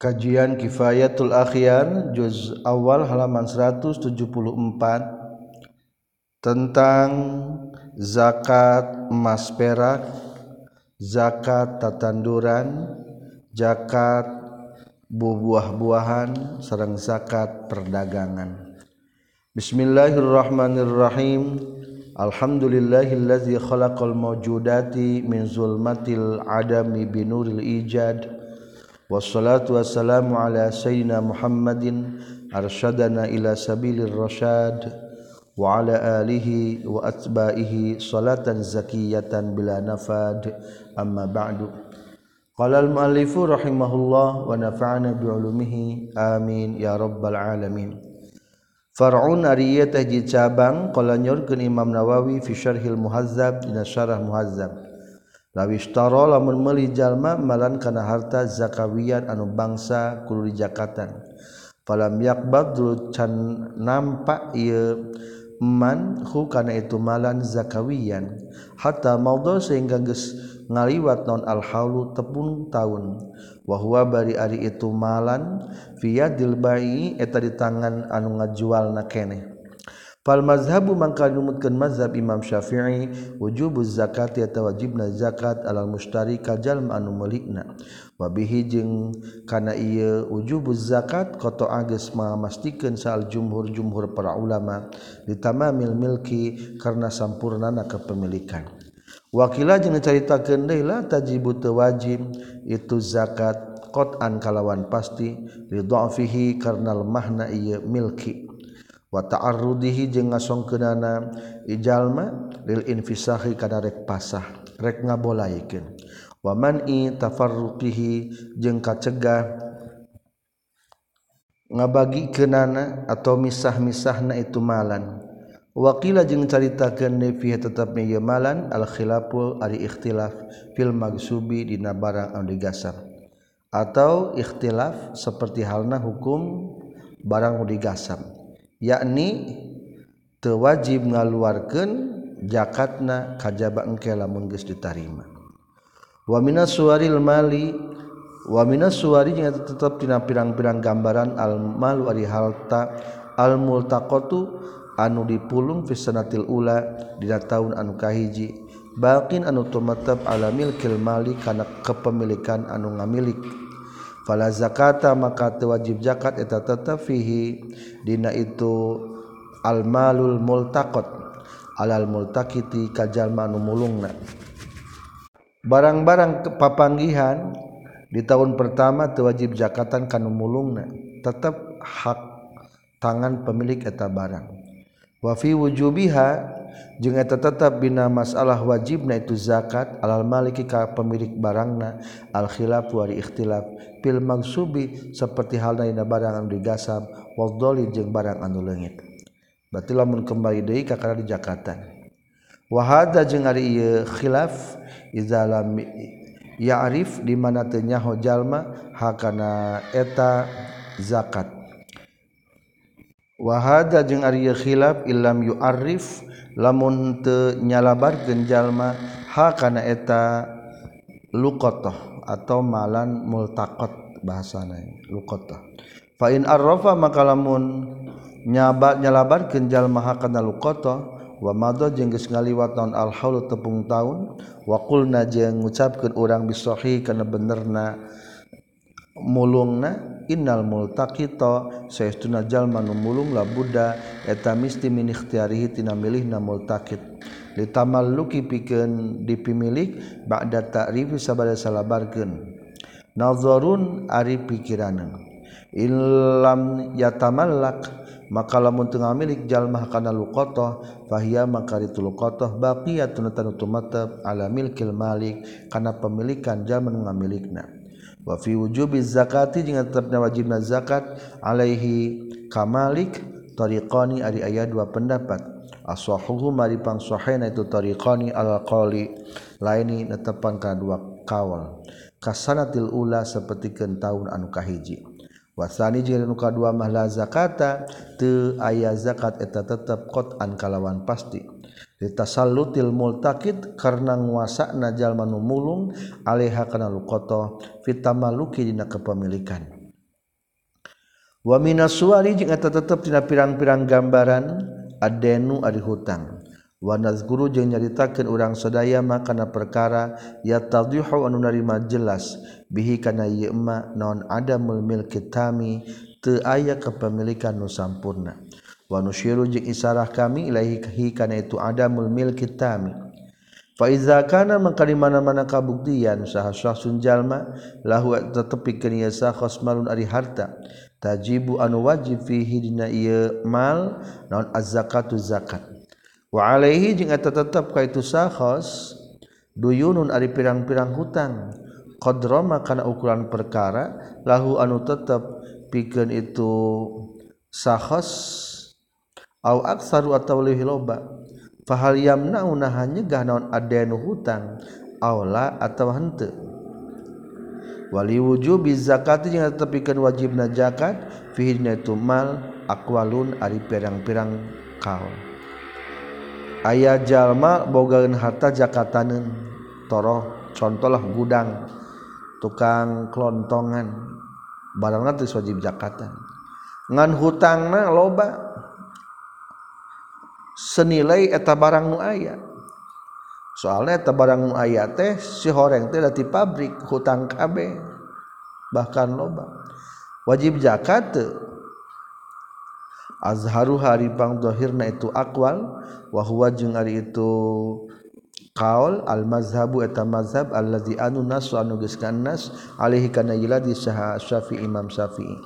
Kajian Kifayatul Akhyar juz awal halaman 174 tentang zakat emas perak, zakat tatanduran, zakat buah-buahan, sareng zakat perdagangan. Bismillahirrahmanirrahim. Alhamdulillahillazi khalaqal mawjudati min zulmatil adami binuril ijad. Wassalatu wassalamu ala sayyidina Muhammadin arsyadana ila sabilir rasyad wa ala alihi wa atba'ihi salatan zakiyatan bila nafad amma ba'du Qala al-muallifu rahimahullah wa nafa'ana bi'ulumihi amin ya rabbal alamin Far'un ariyah tahji cabang qala nyorkeun Imam Nawawi fi syarhil muhazzab dina syarah muhazzab lawistarol lamun meli jalma malan kana harta zakawiyan anu bangsa kudu dijakatan. Falam yakbad dulu can nampak ieu man hu kana itu malan zakawiyan hatta maudhu sehingga geus ngaliwat non al haulu tepung tahun wa huwa bari ari itu malan fi yadil bai eta di tangan anu ngajualna keneh Fal mazhabu mangka numutkeun mazhab Imam Syafi'i wujubuz zakat eta wajibna zakat alal mustari ka jalma anu meulikna. Wa bihi jeung kana ieu wujubuz zakat qata geus mamastikeun saal jumhur jumhur para ulama ditamamil milki karena sampurnana kepemilikan. Wakila jeung caritakeun deui la tajibu teu wajib itu zakat qatan kalawan pasti li dhafihi karena lemahna ieu milki. watar rudihi jeung ngasongkeunana ijalma lil infisahi kana rek pasah rek ngabolaikeun wa man'i tafarruqihi jeung kacegah ngabagi kenana atau misah-misahna itu malan. Wakila jeung caritakeun deui fiha tetepna ieu malan al khilaful ari ikhtilaf fil magsubi dina barang anu digasar. Atau ikhtilaf seperti halna hukum barang anu digasar. yakni tewajib ngaluarkan jakatna kajaba engke lamun geus ditarima. Wa minas suwaril mali wa minas suwari jeung tetep tina pirang-pirang gambaran al malu ari halta al multaqatu anu dipulung fi sanatil ula dina taun anu kahiji. Baqin anu tumatab ala milkil mali kana kepemilikan anu ngamilik. fala zakata maka wajib zakat eta tetep fihi. Dina itu almalul multaqat. Alal multaqiti kajalma nu mulungna. Barang-barang papanggihan di tahun pertama wajib zakatan kanu mulungna. Tetap hak tangan pemilik eta barang. Wa fi wujubiha eta tetap bina masalah wajibna itu zakat alal maliki ka pemilik barangna al khilaf wa ikhtilaf. Pil magsubi seperti halna dina barang anu digasab waldoli jeung barang anu leungit. Berarti lamun kembali deui ka kana di jakatan wa hadza jeung ari khilaf iza lam ya'rif di mana teu nyaho jalma hakana eta zakat. Wa hadza jeung ari ieu khilaf illam yu'arif lamun nyalabar genjallma hakana eta lukotoh atau malan multakot bahasana lukotoh. Fa'in arrofa maka lamun nyabat nyalabar genjal maha kana lukotoh wa madha jeung geus ngaliwat naon al haul tepung taun wa qulna jeung ngucapkeun urang bisohi kana benerna mulungna innal multaqita saestuna jalma nu mulung la buddha eta misti min ikhtiyarihi tina milihna multaqit. Litamalluki pikeun dipimilik ba'da ta'rifi sabada salabarkeun. Nazarun ari pikiraneun illam yatamallak maka lamun teu ngamilik jalma kana luqata fahiya maka itu luqata baqiyatun tanu tumatab ala milkil malik kana pemilikan jalma ngamilikna wa fi wujubi zakati jeung tetepna wajibna zakat alaihi kamalik tariqani ari aya dua pendapat. Aswahuhu mari pang pangsahena itu tariqani al qali laini netepan kana dua kawal. Kasanatil ula sapertikeun taun anu kahiji wasani jeung anu kadua mah la zakata teu aya zakat eta tetep qatan kalawan pasti. tasallutil multaqid karena nguasa najal manumulung alaiha kana luqata fitamaluki dina kepemilikan. Wa minas suwari jeung eta tetep dina pirang-pirang gambaran adenu ari hutang. Wa nazguru jeung nyaritakeun urang sadaya makana perkara ya tadhihu anu narima jelas bihi kana ieu ma non adamul milki tami teu aya kepemilikan nu sampurna. wanusiru jeung isarah kami ilaihi kana itu adamul milki tami. Fa iza kana maka di mana-mana kabuktian saha sahsun jalma lahu tetepi kenia sa khosmalun ari harta. Tajibu anu wajib fihi dina ieu mal naon az-zakatu zakat. Wa alaihi jeung eta tetep ka itu sakhos duyunun ari pirang-pirang hutang. Qadra kana ukuran perkara lahu anu tetep pikeun itu sahos au aksaru atawa leuwih loba. Fahal yamnauna nyegah naon adenu hutang aula atawa henteu. Wali wujubi zakat jeung tetepikeun wajibna zakat fihi dina mal aqwalun ari pirang-pirang kaul. Aya jalma bogaeun harta zakataneun toroh contohlah gudang tukang kelontongan. Barangna teu wajib zakatan. Ngan hutangna loba. senilai eta barang nu aya. Soalnya eta barang nu aya teh si horeng teh dari pabrik hutang KB bahkan loba. Wajib zakat azharu hari pang dohirna itu akwal wahwa jeung ari itu kaul al mazhabu eta mazhab allazi anu nasu anu geus nas alaihi kana yiladi syafi'i imam syafi'i.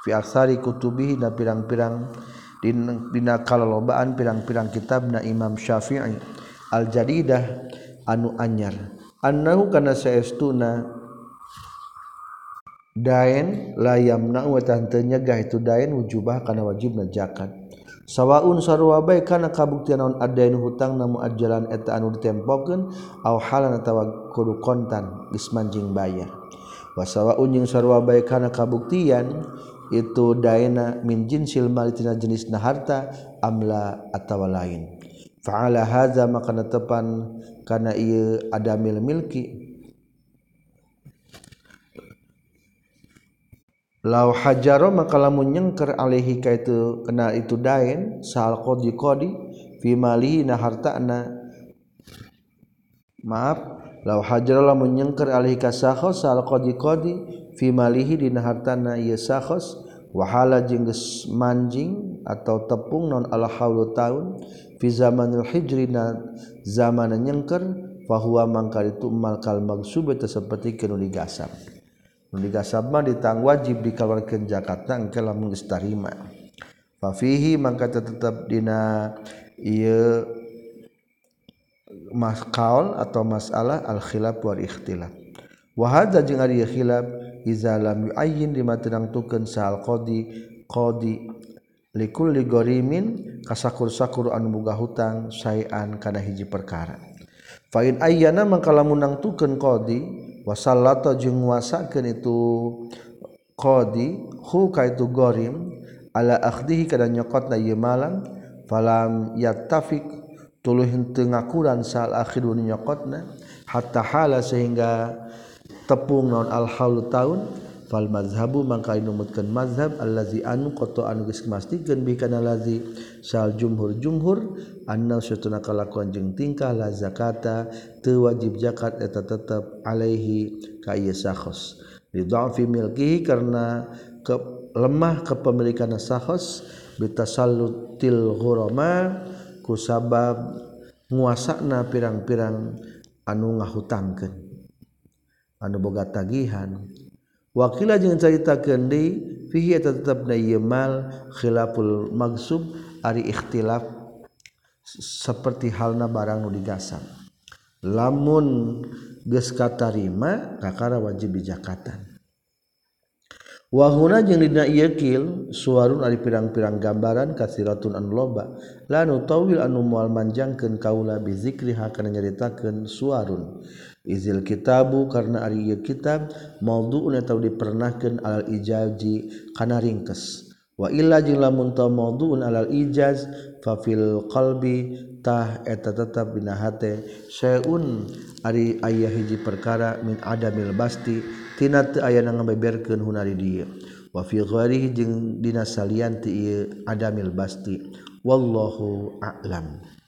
Fi aksari kutubihi na pirang-pirang dina kalalobaan pirang-pirang kitabna Imam Syafi'i. Al-Jadidah anu anyar. Annahu kana saestuna dain la yamna wa tante nyegah itu dain wujubah kana wajibna zakat. Sawaun sarwa bae kana kabuktian naon adain hutang namu ajalan eta anu ditempokeun aw halan atawa kudu kontan geus manjing bayar. Wa sawaun jeung sarwa bae kana kabuktian itu daina min jinsil mal tina jenisna harta amla atawa lain. Fa'ala hadza maka netepan kana ieu adamil milki Lau hajaro maka lamun nyengker alaihi ka itu kena itu dain sal qadi qadi fi malihi na hartana maaf lau hajaro lamun nyengker alaihi ka sal qadi qadi fi malihi dina hartana ieu sakhos wahala jeung manjing atau tepung non al haulu taun zamanil hijrina zaman nyengker bahwa mangkal itu malkal magsub itu seperti kenuli gasab. Nuli gasab mah ditang wajib dikeluarkan Jakarta engke lamun geus tarima. Fafihi mangka tetap dina ieu maskaul atau masalah al khilaf wal ikhtilaf. Wa hadza jeung ari khilaf izalam yuayin di matenang tuken sahal qadi qadi likulli gorimin kasakur-sakur anu buga hutang sayan kana hiji perkara. Fain ayyana mangkala munang tuken qadi wasallata jeung nguasakeun itu qadi hu ka itu gorim ala akhdihi kana nyokotna ieu malam falam yattafiq tuluh henteu ngakuran sal akhir nyokotna hatta hala sehingga tepung naon al-haul taun fal mazhabu mangka numutkeun mazhab allazi anu qata anu geus mastikeun bi kana lazi sal jumhur jumhur anna satuna kalakuan jeung tingkah la zakata teu wajib zakat eta tetep alaihi ka ieu sakhos li dha'fi milkihi karena ke lemah kepemilikan sakhos bitasallutil ghurama ku sabab nguasana pirang-pirang anu ngahutangkeun. anu boga tagihan. Wakila jeung carita kendi fihi tetap na yemal khilaful magsub ari ikhtilaf seperti halna barang nu digasan lamun geus katarima kakara wajib bijakatan Wahuna jeung dina ieu kil suarun ari pirang-pirang gambaran kasiratun an loba. La nu tawil anu moal manjangkeun kaula bi zikriha kana nyaritakeun suarun izil kitabu karena ari ieu kitab maudhu'un atau dipernahkeun alal ijazi kana ringkes wa illa jeung lamun ta maudhu'un alal ijaz fa fil qalbi tah eta tetap dina hate syai'un. Ari aya hiji perkara min adamil basti tina teu aya ngabeberkeun hunari dieu. Wa fi ghairihi jeung dina salian ti adamil basti. Wallahu a'lam.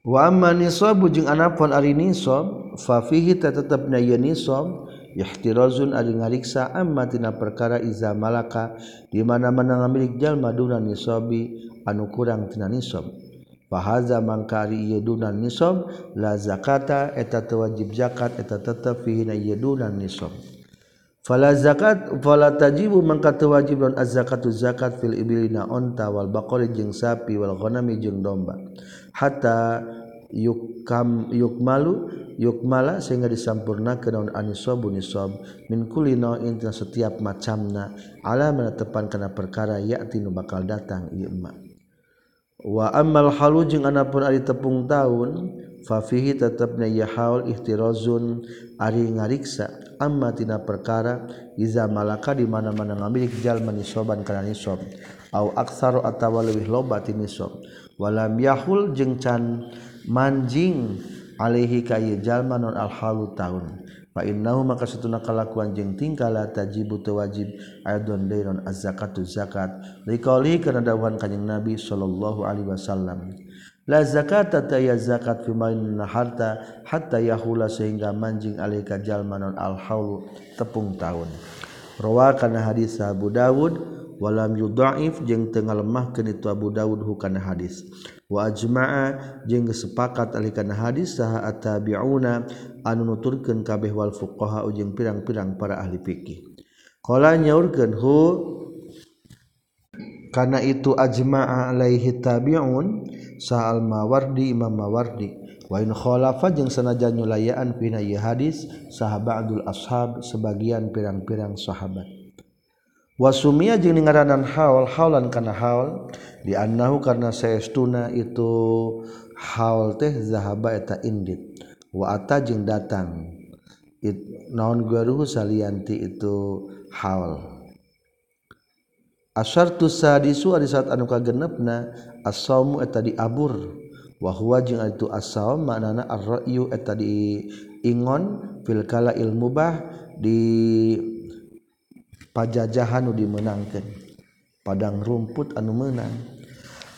wa amma nisabu jeung anapun ari nisab fa fihi tetepna ieu nisab ihtirazun ari ngariksa amma tina perkara iza malaka di mana-mana ngamilik jalma duna nisabi anu kurang tina nisab fa hadza mangka ari ieu duna nisab la zakata eta teu wajib zakat eta tetep fihi na ieu duna nisab fala zakat fala tajibu mangka teu wajib lan az zakatu zakat fil ibilina onta wal baqari jeung sapi wal ghanami jeung domba. hatta yukam yukmalu yukmala sehingga disampurnakeun naon anisabu nisab min kulli nau'in setiap macamna ala tepan kana perkara yakti nu bakal datang ieu ma. Wa ammal halu jeung anapun ari tepung taun fa fihi tetepna ya haul ihtirazun ari ngariksa. Amma tina perkara iza malaka di mana-mana ngamilik jalma nisaban kana nisab au aktsaru atawa leuwih loba ti nisab walam yahul jeung can manjing alaihi ka jalma non alhalu tahun fa innahu maka satuna kalakuan jeung tingkah la tajibu teu wajib aidon dairon az zakatu zakat. Liqauli kana dawuhan kanjing nabi sallallahu alaihi wasallam. La zakata ta ya zakat fi main harta hatta yahula sehingga manjing alaihi ka jalma non al halu tepung tahun rawa kana hadis Abu Dawud walam yudhaif jeung teu ngalemahkeun itu Abu Dawud hukana hadis. Wajma'a jeung sepakat alikana hadis saha atabiuna anu nuturkeun kabeh wal fuqaha jeung pirang-pirang para ahli fikih qala nyaurkeun hu kana itu ajma'a alaihi tabi'un sa'al mawardi imam mawardi. Wa in khalafa jeung sanajan nyulayaan pina hadis sahabatul ashab sebagian pirang-pirang sahabat wasumia jeung ngaranan haul haulan kana haul di annahu karna saestuna itu haul teh zahaba eta indit. Wa ata jeung datang. It, naon garuhu salianti itu haul asyartu sadisu ari saat anu kagenepna as-saumu eta diabur wa huwa jeung itu as-saum maknana ar-ra'yu eta di ingon fil kala ilmubah di pajajahan nu dimenangkan padang rumput anu menang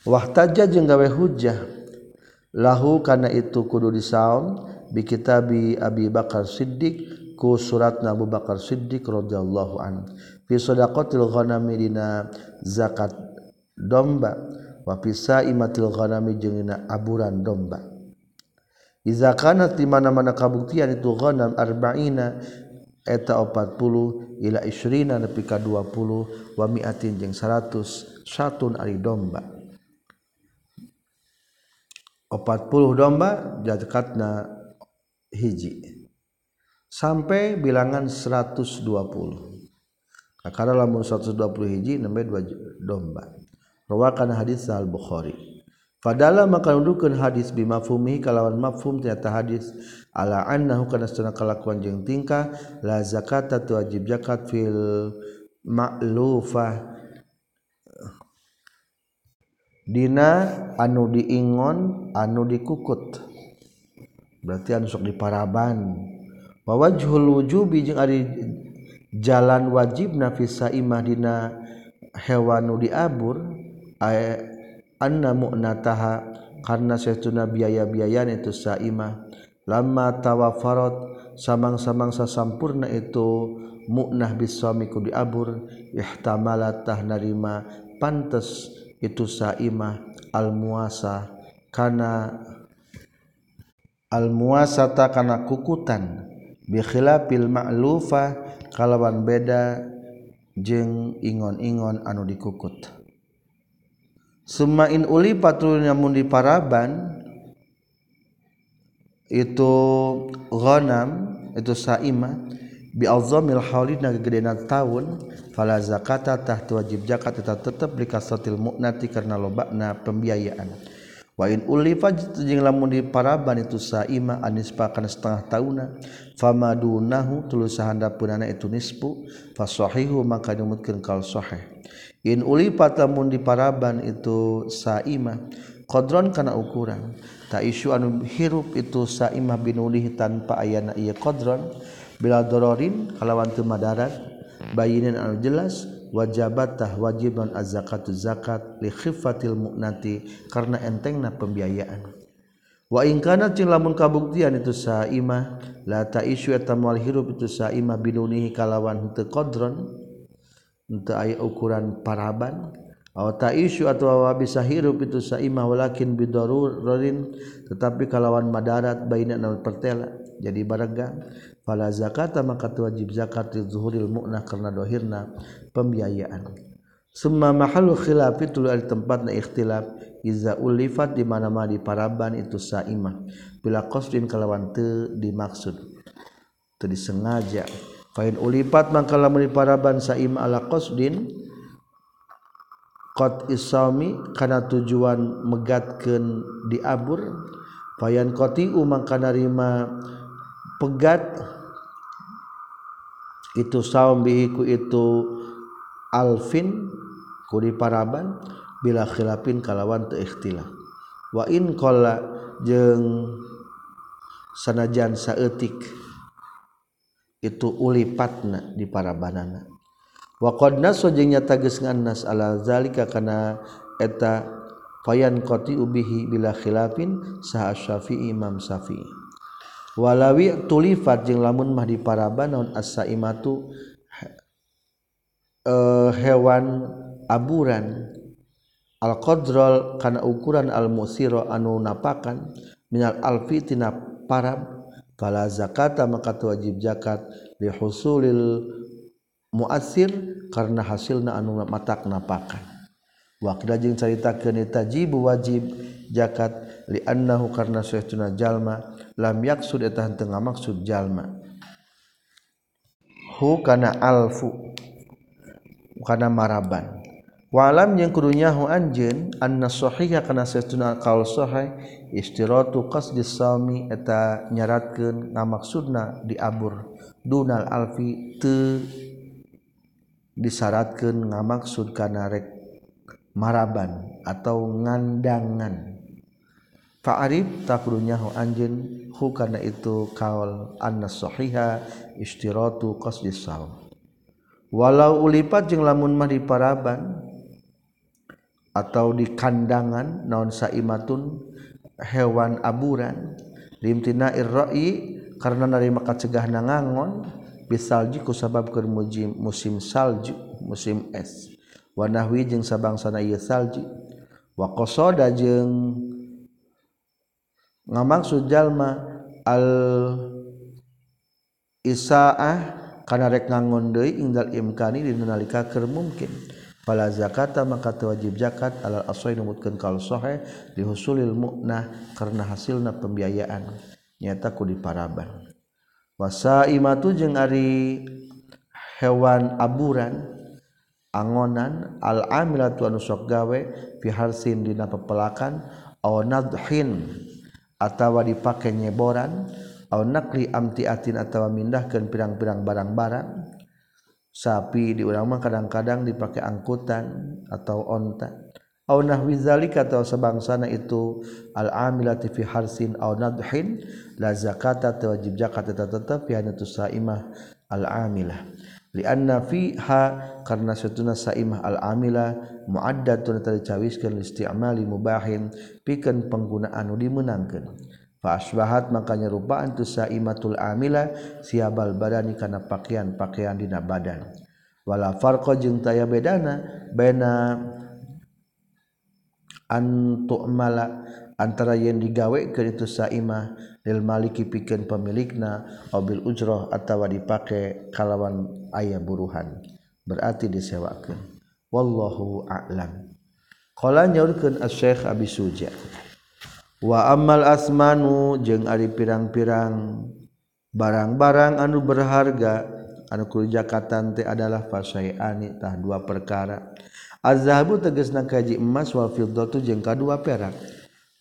wahtaja jeung gawe hujah. Lahu karena itu kudu disaun bikitabi Abi Bakar Siddiq ku surat Abu Bakar Siddiq radhiyallahu an fi sadaqatil ghanami dina zakat domba wa fi saimatil ghanami jeung aburan domba. Iza kanat di mana-mana kabuktian itu ghanam arba'ina eta 40 ila isrina nepi ka 20 wa mi'atin jeung 100 satun ari domba. 40 domba zakatna hiji. Sampai bilangan 120 karena lamun 120 hiji nembe dua domba. Rawakan hadis al bukhari Fadala maka nuduhkeun hadis bimafhumi kalawan mafhum ternyata hadis ala annahu kana sunah kalakuan jeung tingkah la zakata tu wajib zakat fil ma'lufah. Dina anu diingon anu dikukut. Berarti anu sok diparaban. Wa wajhul wujubi jeung ari jalan wajib nafisa imah dina hewan nu diabur anna mu'nataha karena setuna biaya-biaya itu saimah. Lama tawafarot samang-samang sasampurna itu mu'nah bisami ku diabur ihtamalat tah narima pantes itu saimah al muasa kana al karena kana kukutan bi khilafil luva kalawan beda jeng ingon-ingon anu dikukut. Sumain uli patrulnya mun di paraban itu ghanam itu saima bi azamil hauli na gedena taun fala zakata tah wajib zakat eta tetep di kasatil mu'nati karena lobana pembiayaan. Wa in ulifa jeung lamun di paraban itu saima anispa kana setengah tauna famadunahu tulusahandapeunana itu nispu fasahihu maka dimutkeun kal sahih. in ulipat lamun di paraban itu saimah qadron karena ukuran. Tak isu anu hirup itu saimah bin ulih tanpa ayana ia qadron bila dororin kalawan teu madarat bayinan anu jelas wajabatah wajib non azakatu zakat li khifatil mu'nati karena entengna pembiayaan. Wa in kana jeung lamun kabuktian itu saimah la ta isu eta moal hirup itu saimah binunihi kalawan teu qadron henteu aya ukuran paraban. Isu atau bisa hirup itu saimah walakin bidarurin. Tetapi kalawan Madarat baina pertela. Jadi baraga pada zakata maka wajib zakat zuhuril muknah karena dohirna pembiayaan. Semua makhluk khilaf itu dari tempat na ikhtilaf. Iza ulifat di mana-mana di paraban itu saimah. Bila qasdin kalawan te dimaksud. Teu disengaja Fain ulipat mangka lamun paraban saim ala qasdin. Qat isami kana tujuan megatkeun diabur. Fayan qati umang kana pegat. Itu saum bihi itu alfin kuri paraban bila khilapin kalawan teu ikhtilaf. Wa in qalla jeung sanajan saeutik. itu ulipatna di para banana waqad nasu jeung nyata geus ngannas ala zalika kana eta fayan qati ubihi bila khilafin sah syafi'i imam syafi'i. Walawi tulifat jeung lamun mah di para banaun as-saimatu uh, hewan aburan. Al-qadral kana ukuran al musira anu napakan minal alfi tina parab. pala zakata maka wajib zakat. Lihusulil muasir karena hasilna anu matak napakan waqda jeung caritakeun tajibu wajib zakat li annahu karna saestuna jalma lam yaksud eta henteu ngamaksud jalma. Hu kana alfu kana maraban. walam yang kudunyahu anjeun anna sahiha kana satuna qaul sahih istiratu qasdi sami eta nyaratkeun ngamaksudna diabur. Dunal alfi te disyaratkeun ngamaksud kana rek maraban atau ngandangan. Fa'arif takrunyahu anjeun hu kana itu qaul anna sahiha istiratu qasdi sami walau ulipat jeung lamun mah diparaban atau di kandangan naon saimatun hewan aburan. Limtina irra'i karena narima kacegah nangangon bisalji ku sabab keur musim musim salju musim es. Wa nahwi jeung sabangsana ieu salji wa qasada jeung ngamaksud jalma al isaah kana rek ngangon deui indal imkani dina nalika keur mungkin. pala zakata maka wajib zakat. Alal asoi numutkeun kal sahih dihusulil muknah karena hasilna pembiayaan. Nyata ku diparaban wasaimatu jeung ari hewan aburan angonan al amilatu anu sok gawe piharsin dina pepelakan aw nadhin atawa dipake nyeboran aw nakli amtiatin atawa mindahkeun pirang-pirang barang-barang. sapi di urang mah kadang-kadang dipakai angkutan atau onta au nahwi zalika atau sebangsana itu al amilati fi harsin au nadhin la zakata wajib zakat tetap tetep fi hanatu saimah al amilah li anna fiha karena satuna saimah al amilah muaddatun tadi cawiskeun li isti'mali mubahin pikeun penggunaan anu dimenangkeun. Faasbahat maka nyerupaan tu saimatul amila siabal badani kana pakaian-pakaian dina badan. Wala farqa jeung taya bedana baina antu'mala antara yang digawe ke itu saimah lil maliki pikeun pemilikna obil ujrah atawa dipake kalawan aya buruhan. Berarti disewakeun. Wallahu a'lam. Qala nyaurkeun Asy-Syaikh Abi Suja. wa amal asmanu jeung ari pirang-pirang. Barang-barang anu berharga anu kurjakatan teh adalah fasyai'ani tah dua perkara. Azhabu tegesna kaji emas wal fiddatu jeung kadua perak.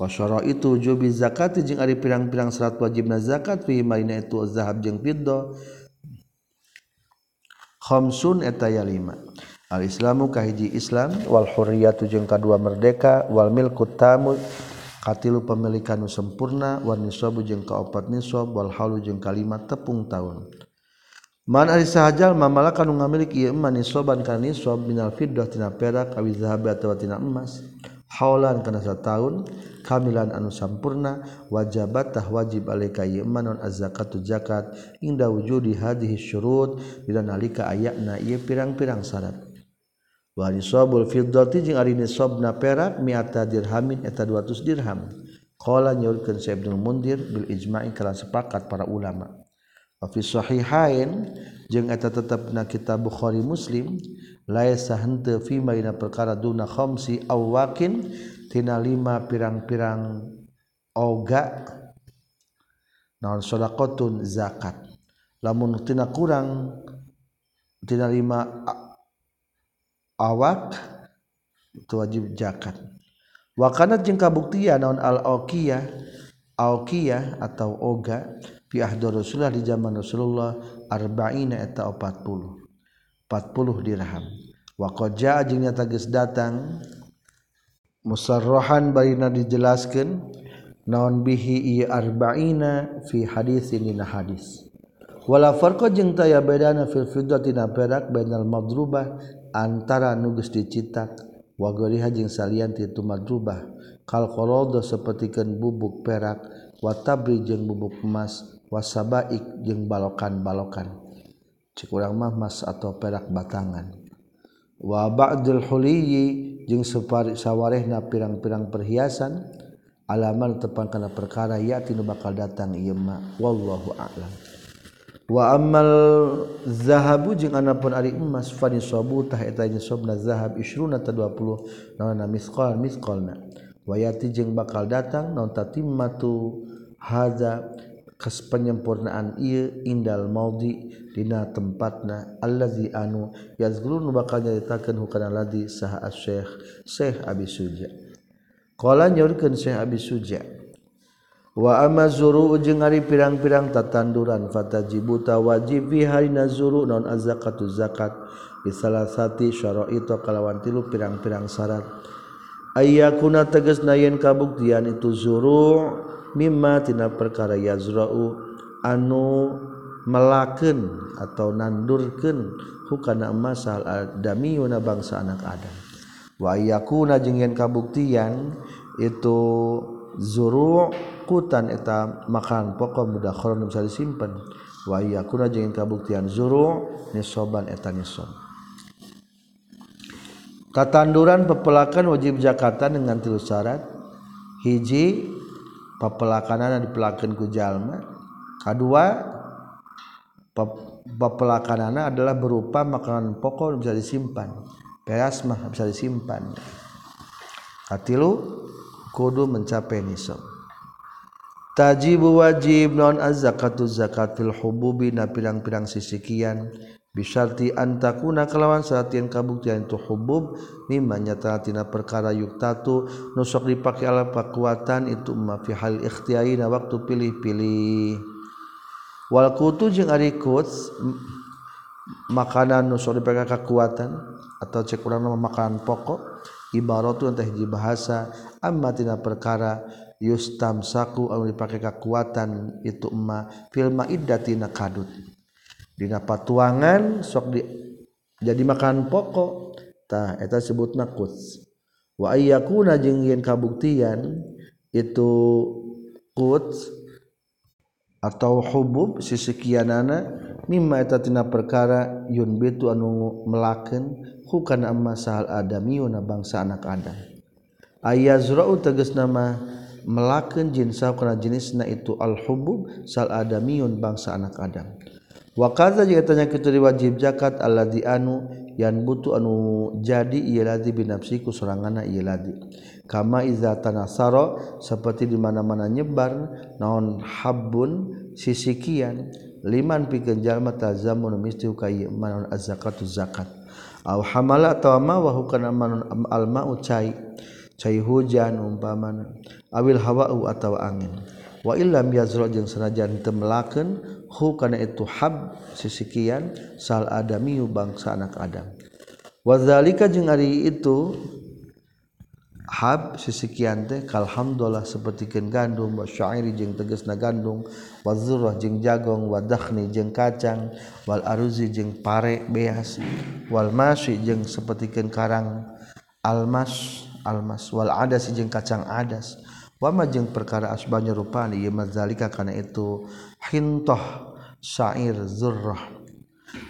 Wasyara itu jubi zakat jeung ari pirang-pirang salat wajibna zakat fi maina itu zahab jeung fiddah. Khamsun eta ya lima. Al islamu kahiji islam wal hurriyatu jeung kadua merdeka wal milku tamul katilu pemilikan sempurna warniswabu jeung kaopat niswab wal halu jeung kalimat tepung tahun Man ari sahajal mamala kanu ngamilik ieu man niswaban kana niswab minal fiddah tina perak awi zahab atawa tina emas. Haulan kana sataun kamilan anu sampurna wajabat tah wajib alaika ieu man non az-zakatu zakat inda wujudi hadhihi syurut dina nalika ayana ieu pirang-pirang syarat. Wanisabul fiddati jeung ari nisabna perak mi'ata dirhamin eta 200 dirham. Qala nyaurkeun Sa Ibnu Mundir bil ijma'i kala sepakat para ulama. Wa fi sahihain jeung eta tetepna kitab Bukhari Muslim laisa henteu fi maina perkara duna khamsi aw tina lima pirang-pirang oga naon sadaqatun zakat lamun tina kurang tina lima awak itu wajib zakat. Wakanat jeng kabuktian naon al-oqiyah Aoqiyah atau Oga piahdo Rasulullah di zaman Rasulullah arba'ina eta 40 40 dirham. Wa qad jingnya tagis datang musarrohan barina dijelaskan naon bihi ieu arba'ina fi hadis ini hadis. Wala farqa jeung taya bedana fil fiddati na perak bainal madrubah antara nugus dicitak wagoriha jeung salian ti madrubah. Kal qorodo sapertikeun bubuk perak watabri jeung bubuk emas wasabaik jeung balokan-balokan. Cek urang mah emas atau perak batangan. Wa ba'dul huliyi jeung separi sawarehna pirang-pirang perhiasan alaman tepan kana perkara ya tinu bakal datang ieu mah. Wallahu a'lam. wa amal zahabu jeung anapun ari emas fa nisabu tah eta nisabna zahab isruna ta 20 naon misqal misqalna. Wa yati jeung bakal datang naon tatimmatu hadza kas penyempurnaan ieu indal maudi dina tempatna. Allazi anu yazkurun bakal nyaritakeun hukana ladzi saha asy-syekh Syekh Abi Suja. Qala nyaurkeun Syekh Abi Suja wa ama zuru jeung ari pirang-pirang tatanduran. Fatajibuta wajib fi harina zuru non azakatu zakat. Bisalasati syara'ita kalawan tilu pirang-pirang syarat. Ayyakuna tegas nayen kabuktian itu zuru mimma tina perkara yazra'u. Anu melaken atau nandurkeun hukana masal adamiyuna bangsa anak adam. Wa ayyakuna jeung kabuktian itu zuru' zurukutan eta makan pokok mudah kalau bisa disimpan. Wayakuna jenggen kabuktian zuru nisoban eta nisob Tatanduran pepelakan wajib zakatan dengan tilu syarat. Hiji pelakanan dipelakan ku jalma. Kedua pelakanan adalah berupa makanan pokok bisa disimpan. Peas mah bisa disimpan. Katilu kudu mencapai nisab tajibu wajib non az-zakatu zakat fil hububi na pirang-pirang sisikian Bisharti antakuna kelawan saat yang kabuktian itu hubub mimma nyata tina perkara yuktatu nusok dipakai ala kekuatan itu ma fi hal ikhtiyarina waktu pilih-pilih. Wal kutu jeung ari kuts makanan nusok dipakai kekuatan atau cek urang makanan pokok ibaratu entah hiji bahasa amma tina perkara yustam saku anu dipakai kekuatan itu emma filma idatina kadut dina patuangan sok di jadi makan pokok. Tah eta sebut nakuts wa ayyakuna jeung yen kabuktian itu kuts atau hubub sisekianana mimma eta tina perkara yun betu anu melakeun hukana amma sahal adamiyuna bangsa anak adam. Ayazra'u tegas nama melaken jinsa kana jenisna itu al-hubub sal adamiun bangsa anak Adam. wakaza jika tanya kita wajib zakat Allah di anu yang butuh anu jadi ieu ladzi binafsi ku soranganna ieu. Kama iza tanasara seperti di mana-mana nyebar naon habun sisikian liman pikeun jalma tazamun misti kai ieu manon zakatu zakat. Aw hamala atawa ma wa hukana manon alma cai. cai hujan umpaman awil hawa'u atau angin. Wa illam yazra jeung sanajan teu melakeun hu kana itu hab sisikian sal adami bangsa anak adam. Wa zalika jeung ari itu hab sisikian teh kalhamdulillah sapertikeun gandum wa syairi jeung tegasna gandum wa zurrah jeung jagong wa dakhni jeung kacang wal aruzi jeung pare beas wal masyi jeung sapertikeun karang almas almas wal adas jeung kacang adas. Wama jeung perkara asbanya rupani ya ieu mazalika kana itu hintoh syair zurrah.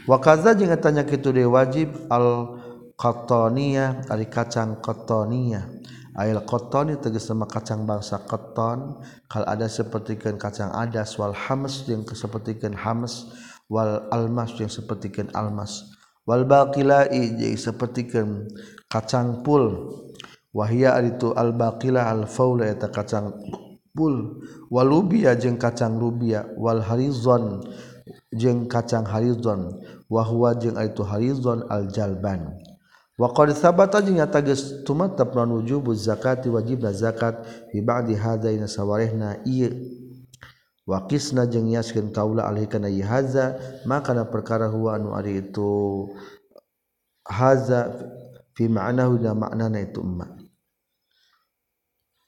Wa jeng jeung tanya kitu de wajib al qataniyah ari kacang qataniyah ayal qaton tegas sama kacang bangsa koton. kal ada sepertikeun kacang adas wal hamas yang seperti kan hamas wal almas yang sepertikeun almas. Wal jadi seperti sepertikeun kacang pul. wahia itu al-baqilah al-faula eta kacang pul. Walubia jeung kacang lubia wal harizon jeung kacang harizon wa huwa jeung itu harizon al-jalban. Wa qad sabata jeung nyata geus tumatep non wujubu zakati wajibna zakat bi ba'di hadaina sawarehna ieu. Wa qisna jeung nyaskeun kaula alih kana hadza maka perkara huwa anu ari itu hadza fi ma'nahu da maknana itu emak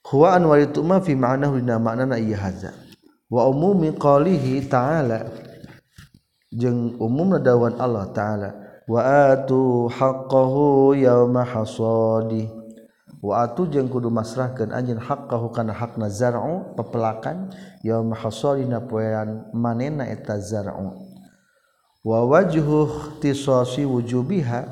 huwaan wa itu ma fi ma'nahu dina ma'nana ieu hadza wa umumi qalihi ta'ala jeung umumna dawan Allah ta'ala wa atu haqqahu yauma hasadi. Wa atu jeung kudu masrahkeun anjeun haqqahu kana hakna zar'u pepelakan yauma hasadi na poean manena eta zar'u. Wa wajhu ikhtisasi wujubiha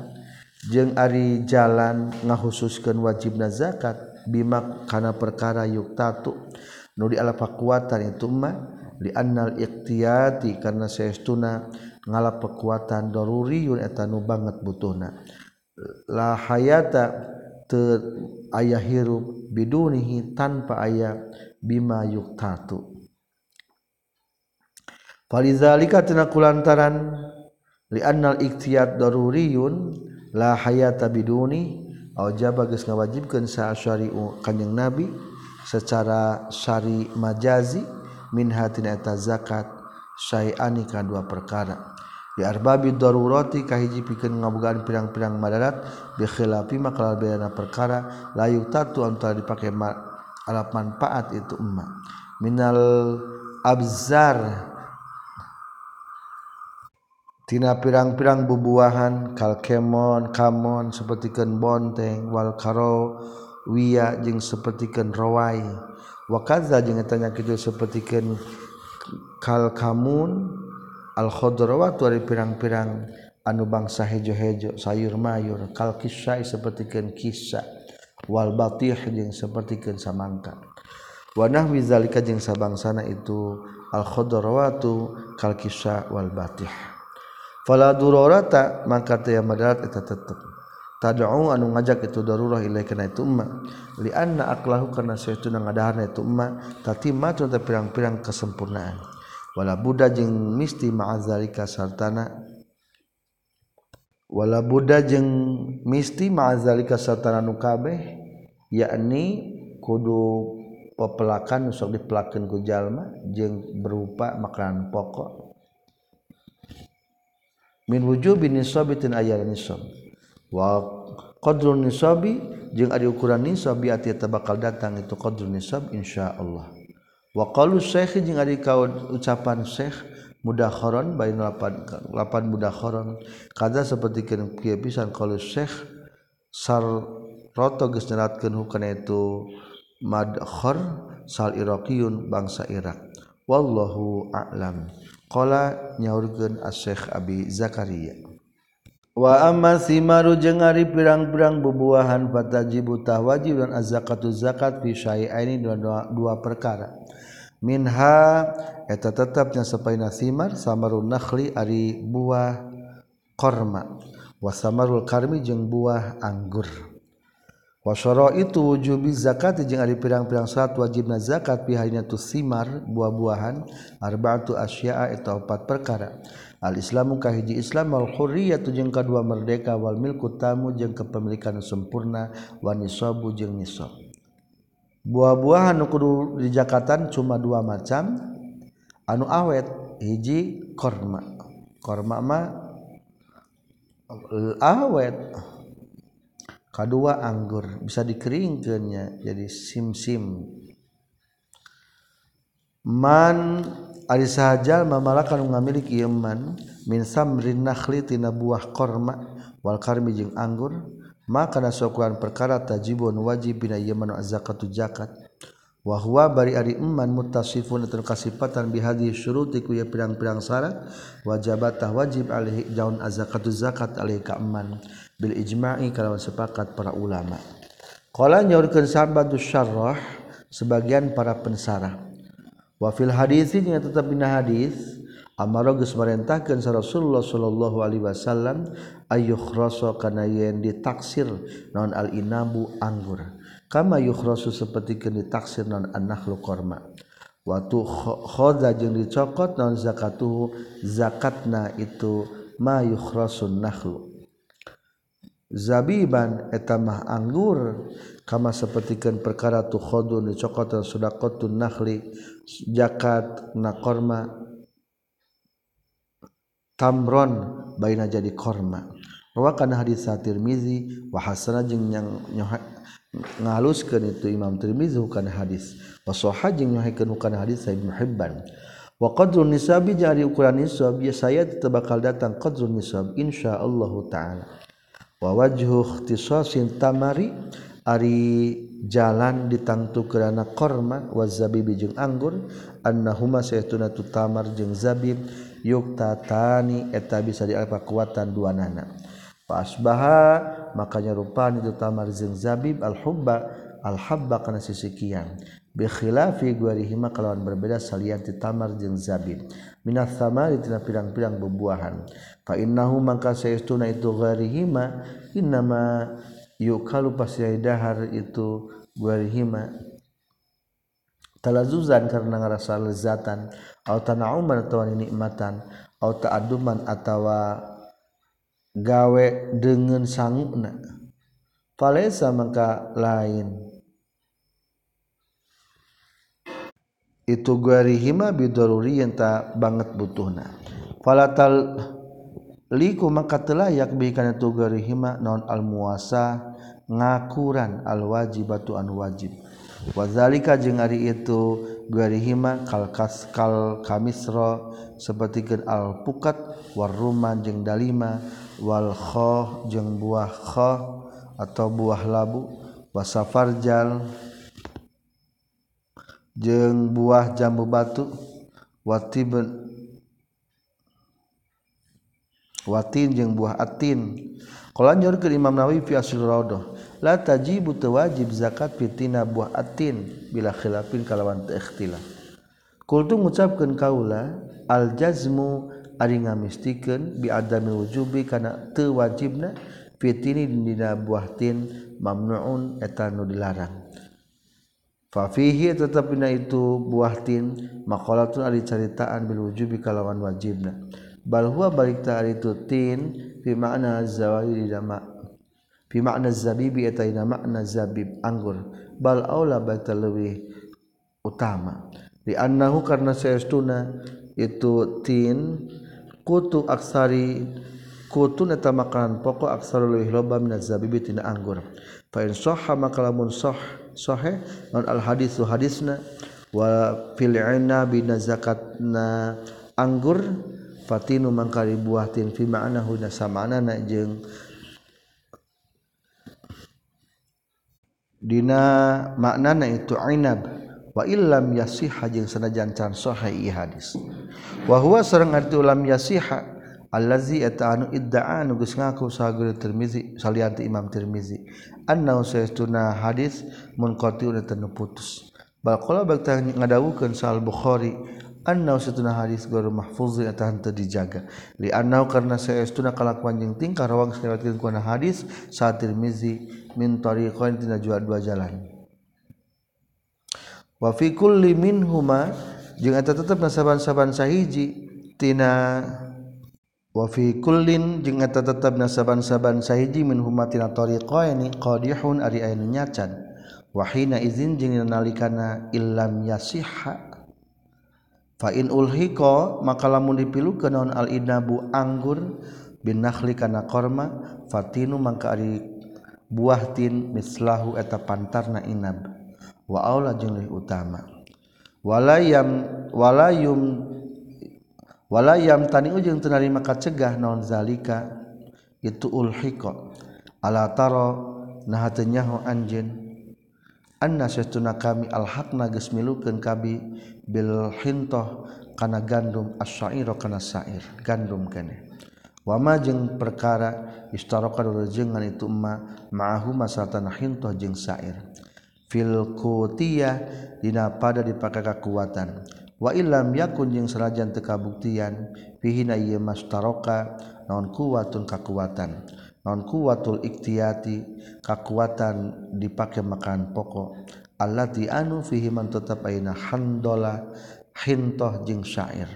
jeung ari jalan ngahususkeun wajibna zakat bimak kana perkara yuktatu nu di alapa kuatan itu mah di annal ikhtiyati karena saestuna ngalap kekuatan daruriyun eta nu banget butuhna la hayata te aya hirup bidunihi tanpa aya bima yuktatu falizalika tina kulantaran li annal ikhtiyat daruriyun la hayata biduni Aljaba geus ngawajibkeun sa'asyari'u kanjing Nabi secara syari majazi min hatina eta zakat syai'ani ka dua perkara. Di arbabi darurati kahiji pikeun ngabogaan pirang-pirang madarat bi khilafi makalar bayana perkara layu tatu antara dipake alat manfaat itu emma. Minal abzar Abzartina pirang-pirang bubuahan kalkemon kamon sepertikan bonteng Wal karo Wi jing sepertikan rowai. Wakaza tanya gitu sepertikan kalkamun Alkhodrowa dari pirang-pirang anu bangsa hejo-hejo sayur mayur kal kisah sepertikan kisah wal batih yang sepertikan samangka wanah wizalika jeung sabangsana itu al khodrawatu kal kisah wal batih fala durorata maka teu madarat eta tetep. Tad'u anu ngajak itu darurah ilai kana itu umma li anna aqlahu kana saytuna ngadahan itu umma tatimatu ta pirang-pirang kesempurnaan. Wala buddha jeung misti ma'azalika sartana. Wala buddha jeung misti ma'azalika sartana nu kabeh yakni kudu pepelakan sok dipelakeun ku jalma jeung berupa makanan pokok. min wujubi nisabi tin aya nisab. Wa qadrun nisabi jeung ari ukuran nisab bi ati bakal datang itu qadrun nisab insyaallah. Wa qalu syekh jeung ari kaud ucapan syekh mudakharon bain lapan lapan mudakharon kada seperti kieu pisan qalu syekh sar roto geus nyeratkeun hukana itu madkhar sal iraqiyun bangsa Irak. Wallahu a'lam. Qala nyaurkeun Asy-Syaikh Abi Zakaria. Wa amma simaru jeung ari pirang-pirang bubuahan fatajibu tahwajib dan az-zakatu zakat fi syai'aini dua, dua, dua perkara. Minha eta tetapnya sapaina simar samarun nakhli ari buah korma wa samarul karmi jeung buah anggur. Wasoro itu wujubi zakat jeung ari pirang-pirang salat wajibna zakat piharinya tu simar buah-buahan arba'atu asya'a eta opat perkara. Al Islamu kahiji Islam wal hurriyatu jeung kadua merdeka wal milku tamu jeung kepemilikan sempurna wa nisabu jeung nisab. Buah-buahan nu kudu di zakatan cuma dua macam anu awet hiji korma. Korma mah eh, awet. Kedua anggur. Bisa dikeringkannya jadi sim-sim. Man ari sahajal mamalakan ngamilik iman min samrin nakhli tina buah korma wal karmi jeung anggur maka nasokuan perkara tajibun wajib bina ieu manu zakatu zakat. Wa huwa bari ari iman muttasifun atau kasifatan bihadi syuruti ku ya pirang-pirang syarat wajabatah wajib alaihi jaun azakatu zakat alaihi ka bil ijma'i kalau sepakat para ulama. Qala nyaurkeun sahabat syarrah sebagian para pensarah. Wa fil hadis nya tetap dina hadis amara geus marentahkeun Rasulullah sallallahu alaihi wasallam ayyukhrasa kana yen ditaksir naon al inabu anggur. Kama yukhrasu sapertikeun ditaksir naon an-nakhlu waktu khoda jeung dicokot naon zakatuhu zakatna itu ma yukhrasun nakhlu zabiban etamah anggur. Kama sepertikan perkara tu khodun dicokot sudah kotun nakhli jakat na korma tamron baina jadi korma. Rawakan hadis Tirmizi wa hasana jeung yang ngaluskeun itu Imam Tirmizi bukan hadis. Wa sahah jeung nyohaikeun bukan hadis Ibnu Hibban. Wa qadrun nisabi jadi ukuran nisab ya saya tetap bakal datang qadrun nisab insyaallah taala wawajhukhtisasin tamari ari jalan ditangtu kerana korma wazabibi jeung anggur annahuma saytuna tu tamar jeung zabib yukta tani eta bisa diapa kekuatan dua nana pasbaha makanya rupani itu tamar jeung zabib al hubba al habba kana sisikian bi khilafi guarihima kalawan berbeda salian ti tamar jeung zabib. Minat samari tina pirang-pirang bebuahan. Fa innahu mangka saestuna itu gharihima innama yukalu pasti dahar itu gharihima. Talazuzan karena ngerasa lezatan atau tanauman atau nikmatan atau ta'aduman atau gawe dengan sanguna falesa maka lain. Itu guarihima bidoruri yang tak banget butuhna. Falatal liku maka telayak bihkan itu garihima non al muasa ngakuran al wajib batu an wajib. Wazalika jeung ari itu garihima kal kaskal kamisro seperti ke al pukat war ruma jeung dalima wal khoh jeung buah khoh atau buah labu wasafarjal jeung buah jambu batu watibun watin jeung buah atin. Kolanjor ke Imam Nawawi fi asil rawdoh la tajibu wajib zakat fitina buah atin bila khilafin kalawan ikhtilaf. Kultu ngucapkeun kaula al jazmu ari ngamistikeun bi adami wujubi kana teu wajibna fitini dina buah tin mamnuun eta nu dilarang. Fa fihi tetep itu buah tin maqalatun ari caritaan bil wujubi kalawan wajibna. Bal huwa balik ta itu tin fi makna zawahir dama fi makna zabibi eta ina makna zabib anggur. Bal aula baita leuwih utama. Di annahu karna saestuna itu tin kutu aksari kutu eta makanan pokok aksar leuwih loba min zabibi tina anggur. Fa in sahha maka lamun sah non al hadis hadisna wa fil inabi zakatna anggur Fatinu mangkari buahtin fi ma'nahu na samanana jeung dina maknana itu inab wa illam yasiha jeung sanajan can sahih hadis. Wa huwa sareng arti ulam yasiha allazi eta anu idda'a anu geus ngaku sageur Tirmizi salianti Imam Tirmizi. Annahu saytuna hadis munqati'un tanu putus bal qala bakta ngadawukeun sal Bukhari Anau setuna hadis gor mahfuzi eta henteu dijaga. Li anau karena saestuna kalakuan jeung tingkah rawang salewatkeun kana hadis sa Tirmizi min tariqain tina jual dua jalan. Wa fi kulli minhuma jeung eta tetep nasaban-saban sahiji tina wa fi kullin jeung eta tetep nasaban-saban sahiji minhuma tina tariqain qadihun ari aya nyacan. Wahina izin jeung nalikana illam yasiha fa'in ulhiko maka lamun dipilu ke non al inabu anggur bin nakhli kana korma fatinu mangka ari buah tin mislahu eta pantarna inab. Wa aula jeung utama. Walayam walayum walayam tani ujung tenari maka cegah non zalika itu ulhiqa ala taro nah teu anjeun anna kami alhaqna geus milukeun kabi Bilhintoh kana gandum asyairo kana syair gandum kene. Wama jeung perkara istarokan rejengan itu ma ma'ahuma sartana hintoh jeung syair fil kutiyah dina pada dipakai kekuatan wa ilam yakun jeung sarajan teu kabuktian fihi na ieu mastaroka naon kuwatun kakuatan. Non kuwatul iktiyati kakuatan dipake makan pokok. allati anu fihi man tetap aina handola hintoh jeung syair.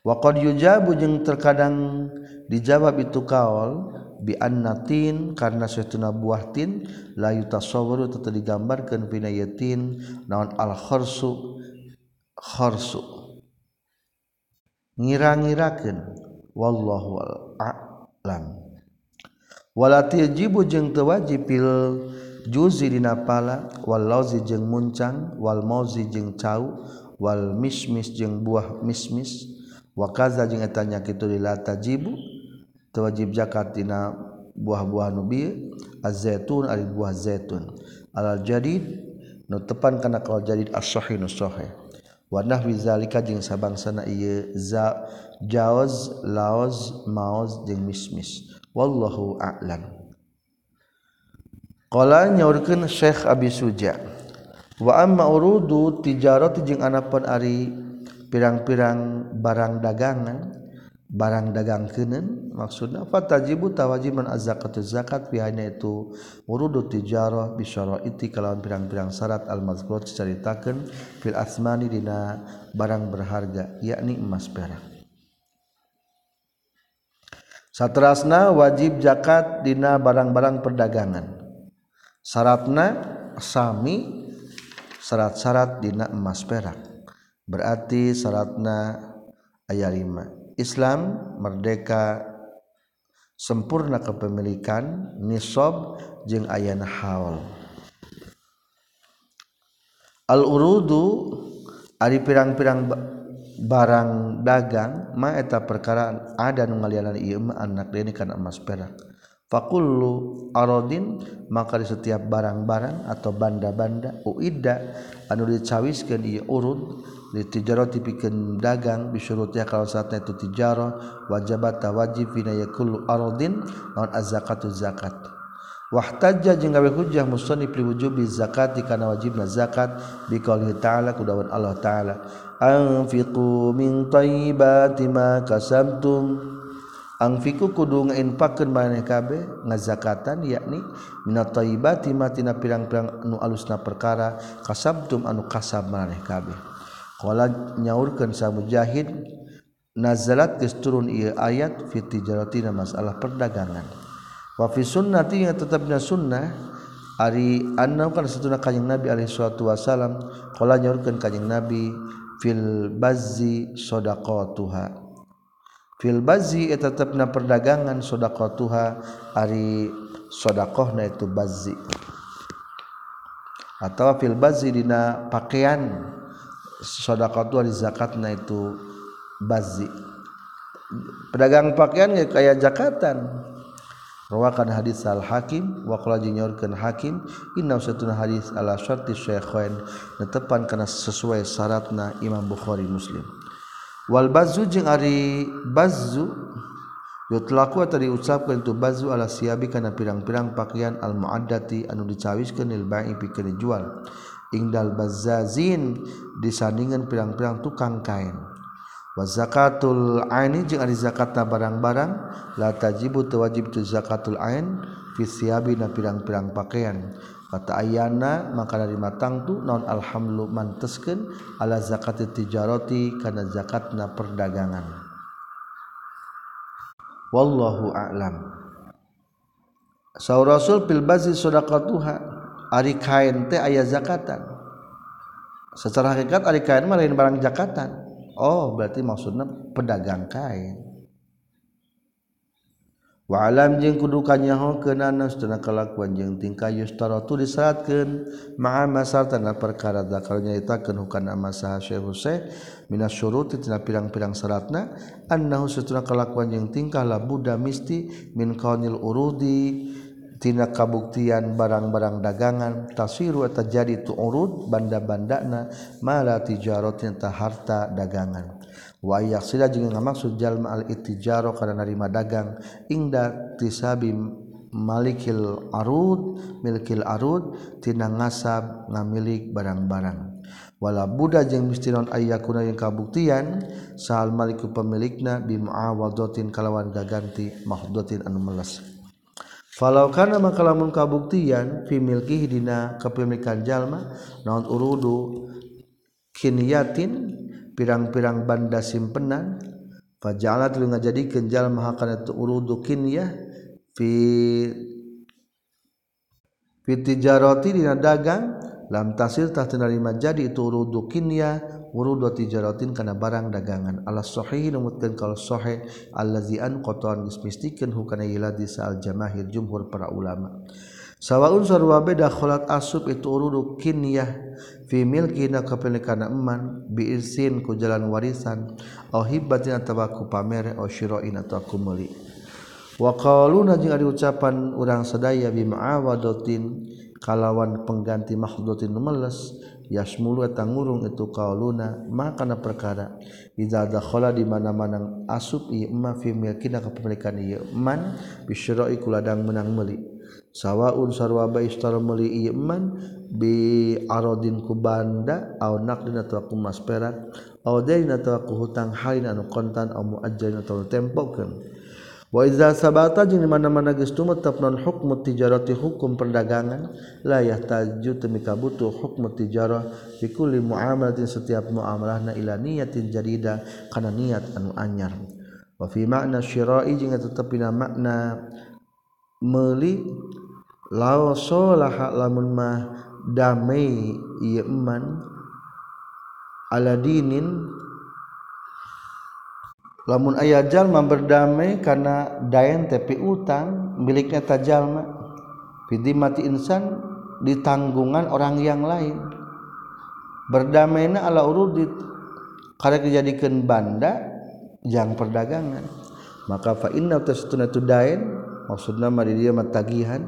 Wa qad yujabu jeung terkadang dijawab itu kaul bi annatin karena satuna buah tin la yutasawwaru teu digambarkeun pina yatin naon al kharsu kharsu. Ngira-ngirakeun wallahu a'lam wala tajibu jeung teu wajib pil juzi dina pala wal lauzi jeung muncang wal mauzi jeung cau wal mismis jeung buah mismis wa kaza jeung eta nyakit la tajibu teu wajib zakat dina buah-buahan nubi az-zaitun ari buah zaitun. Alal jadid nu tepan kana kaul jadid as-sahih nu sahih. Wa nahwi zalika jeung sabangsana ieu za jaoz laoz maoz jeung mismis wallahu a'lam. Nyaurkan Syekh Abi Suja. Wama urudu tijarot jeung anakpun Ari pirang-pirang barang dagangan barang dagang kenen maksud apa tajibu tawajiman zakat pihaknya itu urudu tijarah bisyara iti kalawan pirang-pirang syarat al-mazkur diceritakan fil asmani dina barang berharga yakni emas perak. Satrasna wajib zakat dina barang-barang perdagangan syaratna sami syarat-syarat dina emas perak. Berarti syaratna ayat 5 Islam merdeka sempurna kepemilikan nisab jeung ayana haul. Al-urudu ari pirang-pirang barang dagang ma eta perkara ada nu ngalianan ieu mah anak deui kana emas perak. fakullu arodin maka di setiap barang-barang atau banda-banda uida anu dicawiskeun ieu urud di tijaro tipikeun dagang bisurutnya kalau saatnya itu tijaro wajabat wajib fina yakullu arodin lawan az-zakatu zakat. Wahtajja jeung gawe hujjah musannif li wujubi zakat kana wajibna zakat biqouli ta'ala kudawan Allah ta'ala anfiqu min thayyibati ma kasabtum. angfiku kudu ngainpakeun maneh kabeh ngazakatan yakni minat thayyibati matina pirang-pirang anu alusna perkara kasabtum anu kasab maneh kabeh. Qala nyaurkeun sa mujahid nazalat geus turun ieu ayat fi tijaratina masalah perdagangan. Wa fi sunnati yang tetapna sunnah ari anna kan satuna kanjing nabi alaihi salatu wasalam qala nyaurkeun kanjing nabi fil bazzi sadaqatuha. fil bazi ya eta tetepna perdagangan sodakotuha ari sodakohna itu bazi. Atau fil bazi dina pakaian sodakotuha di zakatna itu bazi. Pedagang pakaian kayak jakatan rawakan hadis al hakim wa qala jinyorkeun hakim inna satuna hadis ala syarti syekhain netepan kana sesuai syaratna imam bukhari muslim. Walbazu jeung Ari Bazu yutlaku tadi ucapkan itu bazu ala siabi kana pirang-pirang pakaian al muaddati anu dicawiskeun lil ba'i pikeun dijual ingdal bazazin disandingan pirang-pirang tukang kain wa zakatul aini jeung ari zakatna barang-barang la tajibu teu wajib tu zakatul ain fi siabi na pirang-pirang pakaian. Kata ayana maka dari matang tu non alhamlu manteskeun ala zakat tijarati kana zakatna perdagangan. Wallahu a'lam. Saur Rasul pil bazi sadaqatuha ari kain teh aya zakatan. Secara hakikat ari kain mah lain barang zakatan. Oh berarti maksudnya pedagang kain alam jeung kudukanyaho tena kelakuan jeung tingkah yustaro disatkan maasa tanah perkara dakalnya itakan bukan Mintina pirang-pirang syaratna annahu anna kelakuan jeng tingkah la Buddha misti min kaunil urudi. Tina kabuktian barang-barang dagangan. Tasiru atau jadi tu urud banda-bandana. Mala malah tijarotnya harta dagangan. wayak sila jeung ngamaksud jalma al ittijaro kana narima dagang ingda tisabi malikil arud milkil arud tina ngasab ngamilik barang-barang. Wala buddha jeung mesti non ayakuna yang kabuktian sahal maliku pemilikna bi muawadatin kalawan gaganti mahdotin anu meles. Falau kana maka lamun kabuktian fi milkihi dina kepemilikan jalma naon urudu kiniyatin pirang-pirang banda simpenan fajalat lu ngajadi kenjal maha kana tu urudu kinyah fi fi tijarati dina dagang lam tasir tah tenarima jadi itu urudu kinyah urudu tijaratin kana barang dagangan. Ala sahih numutkeun kalau sahih allazi an qatan geus mistikeun hukana yiladi sal jamahir jumhur para ulama. Sawaun sarwa beda kholat asub itu urudu kinyah fi milkina kepemilikan eman bi irsin ku jalan warisan au hibbatin atawa ku pamere au syira'in atau ku meuli wa qaluna ucapan urang sadaya bi ma'awadatin kalawan pengganti makhdutin meles yasmulu eta ngurung itu qauluna makana perkara? Idza dakhala di mana-mana asub ieu ma fi milkina kepemilikan ieu man bi syira'i kuladang menang meuli sawwaun sarwaba istarmeli iman bi aradin ku banda a naqdin atawa ku mas perak aw dain atawa hutang hain anu kontan mu muajjalin atau tempoken. wa iza sabata jeung mana-mana geus tumetep non hukmu tijarati hukum perdagangan la yahtaju temi kabutuh hukmu tijarah fi kulli muamalatin setiap muamalahna ila niyatin jadida kana niat anu anyar wa fi makna syira'i jeung tetepina makna meli lalah lamun mah damai iman aladinin lamun ayajal mah berdamai karena dayen tepi utang miliknya tajallma fidi mati insan di tanggungan orang yang lain. Berdamainya ala urudit karena dijadikan banda yang perdagangan. Maka fa inna tasatuna tu dain maksud nama di dia tagihan.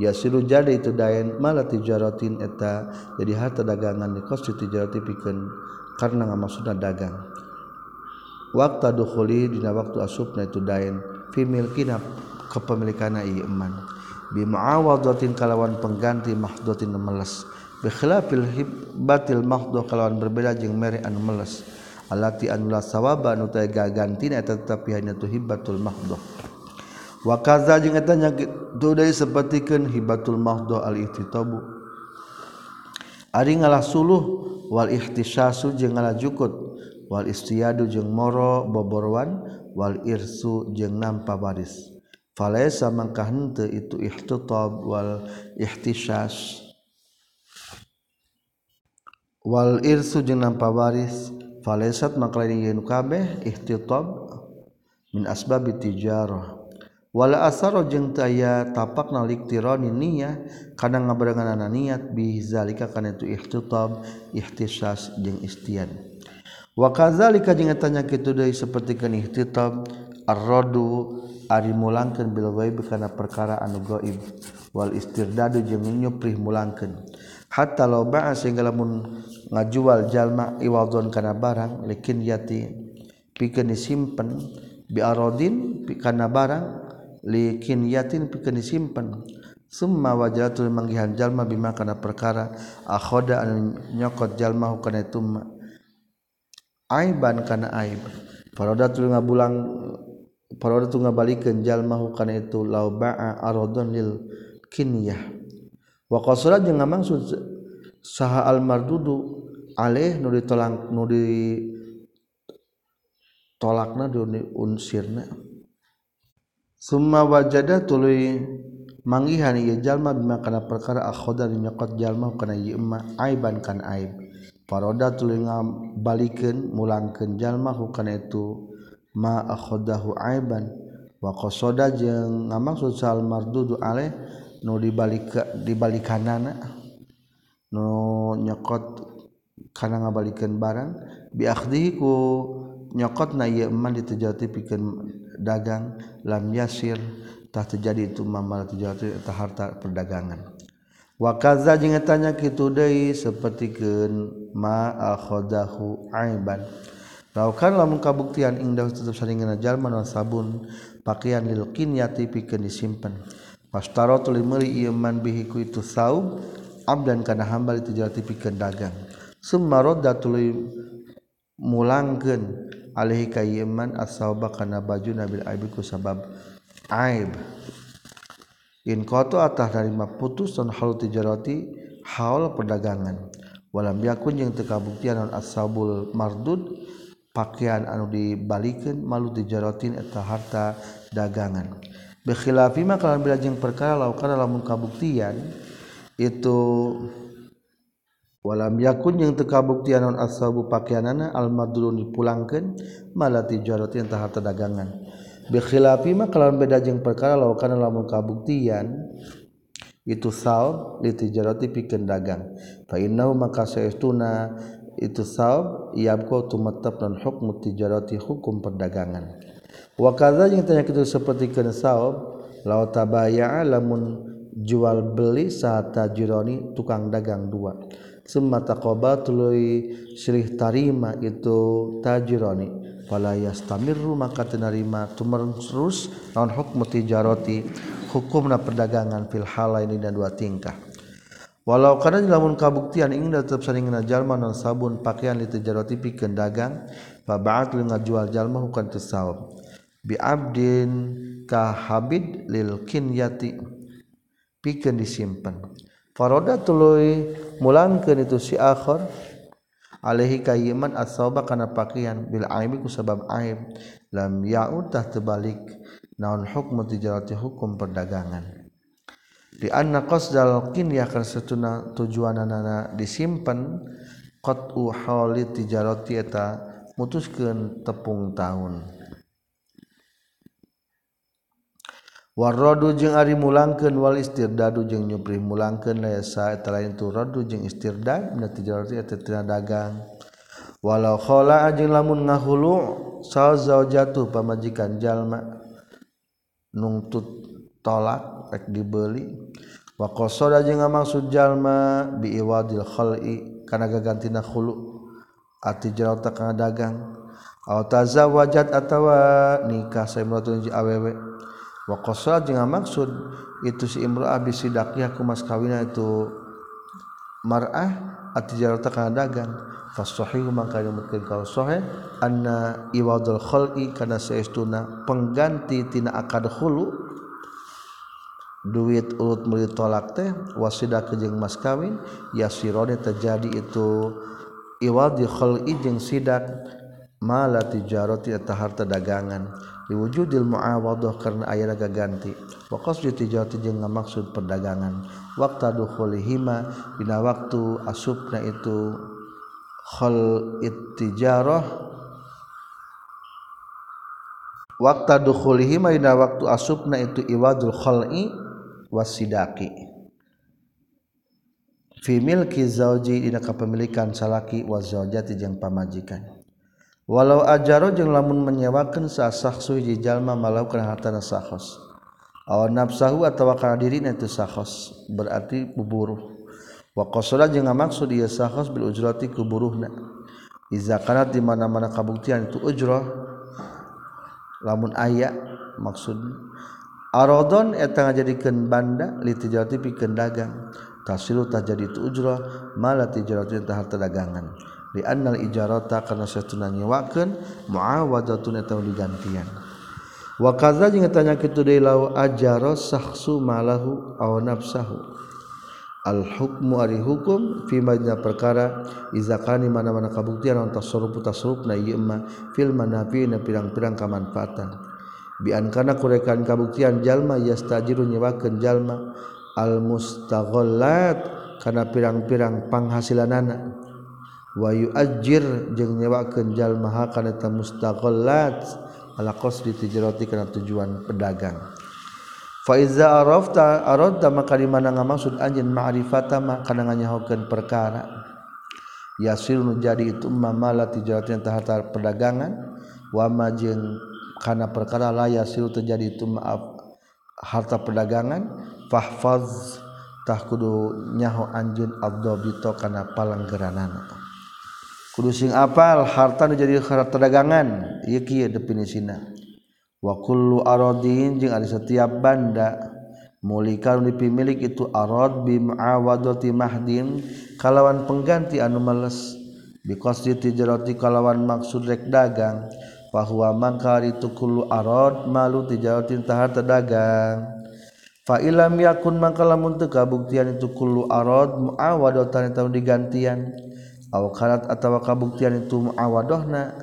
Ya silu jadi itu dayan malah tijaratin eta jadi harta dagangan di kos tijarati pikeun karena nggak maksudnya dagang. Waktu dukhuli dina waktu asupna itu dayan fi milkina kepemilikan ieu eman. Bi kalawan pengganti mahdotin meles. Bi khilafil batil mahdoh kalawan berbeda jeung mere anu meles. Alati anu la sawaba anu teh eta tetapi hanya tu hibatul mahdoh wakaza jeung eta nyagituday sapertikeun hibatul mahdo al ihtitabu. Ari ngalah suluh wal ihtisasu jeung ngalah jukut wal istiyadu jeung moro boborwan wal irsu jeung nampa waris falaisa mangka henteu itu ihtitab wal ihtisas wal irsu jeung nampa waris falaisat maka lain kabeh ihtitab min asbab tijarah wala asaro jeung taya tapak naliktironi niyah kana ngabarengan niat bi zalika kana itu ihtitab ihtisas jeung istian. Wa kadzalika jeung tanya kitu deui sapertikeun ihtitab ar-radu ari mulangkeun bil ghaib kana perkara anu gaib wal istirdadu jeung nyuprih mulangkeun. Hatta law ba'a sehingga lamun ngajual jalma iwadon kana barang likin yati pikeun disimpen bi arodin kana barang likin yatin pikeun disimpen summa wajatul manggihan jalma bima kana perkara. Akhoda anu nyokot jalma kana itu aiban kana aib. Tu ngabulang tu ngabalikeun jalma kana itu lau ba'a aradun lil kinyah. Wa qasara jeung ngamaksud saha al mardudu alih nu ditolak nu ditolakna du unsirna Summa wajada tuluy manggihan ieu jalma bima kana perkara akhoda nyokot jalma kana ieu emma aiban kan aib. Paroda tuluy ngabalikeun mulangkeun jalma kana itu ma akhodahu aiban wa qasada jeung ngamaksud sal mardudu alaih nu dibalik dibalikanana nu nyokot kana ngabalikeun barang bi akhdhihi ku nyokotna ieu emma ditejati pikeun dagang lam yasir yasirtah terjadi itu mamal harta perdagangan wakaza tanya Kiai seperti ke makhodahu aiban Lakukan lamun kabuktian indah tetap saringan jalman wal sabun pakaian lil kinyati pikeun disimpen. Pastaro tuli meuli ieu man bihi ku itu saub abdan kana hamba itu jalati pikeun dagang. Summa radda tuli mulangkeun alihi ka iman as-sawba kana baju nabil aib ku sabab aib. In qatu atah narima putus non haul tijarati haul perdagangan. Walam yakun jeung teu kabuktian non as-sabul mardud pakaian anu dibalikeun malu tijaratin eta harta dagangan. Bi khilafi ma kalawan bila jeung perkara laukana lamun kabuktian itu walam yakun yang teu kabuktian non asabu pakaianana al madrun dipulangkeun malah tijaratin eta harta dagangan bekhilafi mah kalau beda jeung perkara laukana lamun kabuktian itu sal litijarati pikeun dagang. Fa innahu maka saestuna itu sab yabqa tumattab dan hukmu tijarati hukum perdagangan. Wa kadza yang tanya kitu sapertikeun sab law tabaya lamun jual beli saat tajironi tukang dagang dua summa taqaba tuluy silih tarima itu tajironi. Fala yastamirru maka tenarima tumerus naon hukmu tijarati hukumna perdagangan fil halaini dan dua tingkah. Walau karena lamun kabuktian ingin tetap sering jalma non sabun pakaian itu jaroti pikeun dagang fa ba'at lu ngajual jalma hukan tasawuf bi abdin ka habid lil kinyati pikeun disimpan Faroda tuluy mulangkeun itu si akhir alaihi kayyiman asaba kana pakaian bil aibi ku sabab aib. Lam yaud tah tebalik naon hukmu tijarati hukum perdagangan. Di anna qasdal qinyah kan satuna tujuanana disimpen qat'u hali tijarati eta mutuskeun tepung tahun warrodu jeung ari mulangkeun wal istirdadu jeung nyupri mulangkeun laisa eta lain tu raddu jeung istirdad min tijarati eta tina dagang. Walau khala jeung lamun ngahulu sal zaujatu pamajikan jalma nungtut tolak rek dibeli. Wa qasada jeung ngamaksud jalma bi iwadil khal'i kana gagantina khulu ati atijarata kana dagang. Aw tazawajat atawa nikah saimratun ji awewe. Wa qasada jeung ngamaksud itu si imra'ah bi sidaqiyah ku mas kawina itu mar'ah ati jalta kana dagang fasahihu maka nyebutkeun kalau sahih anna iwadul khal'i kana saestuna pengganti tina akad khulu duit ulut murid tolak teh wasida kejeng mas kawin ya sirone terjadi itu iwal di khal'i jeung sidak mala tijarati eta harta dagangan diwujudil muawadah karena aya gaganti waqas tijawati jeung ngamaksud perdagangan. Waktu dukhulihima dina waktu asupna itu khol ittijarah waktu dukhulihima dina waktu asupna itu iwadul khal'i wasidaki fi milki zauji dina kepemilikan salaki wa zaujati jeung pamajikan. walau ajaro jeung lamun menyewakan sasah suji jalma malau kana hartana sahos. Aw nafsahu atawa kana dirina itu sahos berarti buburu wa qasara jeung maksud dia sahos bil ujrati ku buruhna iza kana di mana-mana kabuktian itu ujrah lamun aya maksud aradon eta ngajadikeun banda litijarati pikeun dagang. Tasilu tah jadi itu ujrah mala tijarati tah harta dagangan. di annal ijarata karena satuna nyewakeun muawadatun eta digantian. Wa wakaza jeung tanya kitu deui law ajara sahsu malahu aw nafsahu. Al hukmu ari hukum fi majna perkara iza kana mana-mana kabuktian on tasarruf tasarrufna ieu mah fil manafi na pirang-pirang kamanfaatan. Bi an kana kurekan kabuktian jalma yastajiru nyewakeun jalma al mustaghallat kana pirang-pirang panghasilanana anak wa yu'ajjir jeung nyewakeun jalma kana ta mustaghallat ala qasdi tijarati kana tujuan pedagang. Fa iza arafta aradta maka di mana ngamaksud anjeun ma'rifata ma kana nganyahokeun perkara. Yasir nu jadi itu ma mala tijaratin tahta perdagangan wa ma jeung kana perkara la yasir terjadi itu maaf harta perdagangan fahfaz tah kudu nyaho anjeun adobito kana palanggeranana kudu sing apal harta nu jadi harta perdagangan. Ieu kieu definisina wa kullu aradin jeung ari setiap banda. Mulikal dipimilik itu arad bi muawadati mahdin kalawan pengganti anu males. Bi qasdi tijarati kalawan maksud rek dagang. Bahwa mangkar itu kullu arad malu tijaratin tahta dagang. Fa ilam yakun mangka lamun teu kabuktian itu kullu arad muawadatan itu digantian karat atau kabuktian itu muawadohna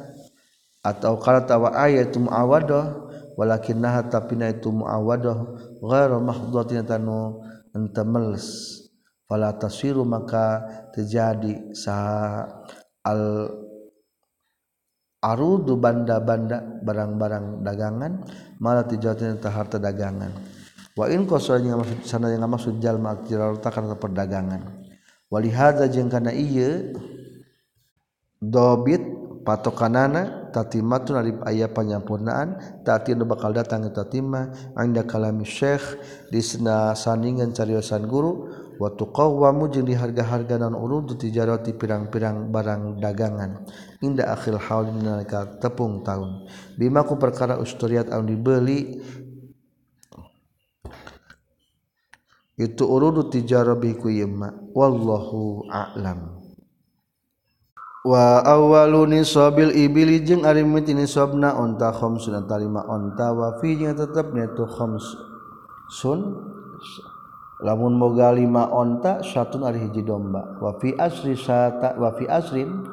atau karat tawa ayat itu muawadoh walakin nah tapi na itu muawadoh ghairu mahdhatin tanu entemels fala tasiru maka terjadi sah al arudu banda-banda barang-barang dagangan malah tijatin harta dagangan. Wa in qasanya maksud sana yang maksud jalma aktirar takar perdagangan. Walihada jeung kana ieu dobit patokanana tatimatu dari ayat penyampurnaan tati nu bakal datang ke tatima anda kalami syekh di sandingan cariosan guru wa tuqawwamu jeung di harga-harga non urud tijarati pirang-pirang barang dagangan. Inda akhir haul nalika tepung tahun. Bima ku perkara usturiat anu dibeli. Itu urudu tijara bi ku wallahu a'lam wa awaluni sobil ibili jeung ari miti nisabna onta khamsun talima onta wa fi jeung tetepna tu khamsun lamun moga lima onta satun ari hiji domba. Wa fi asri sata wa fi asrin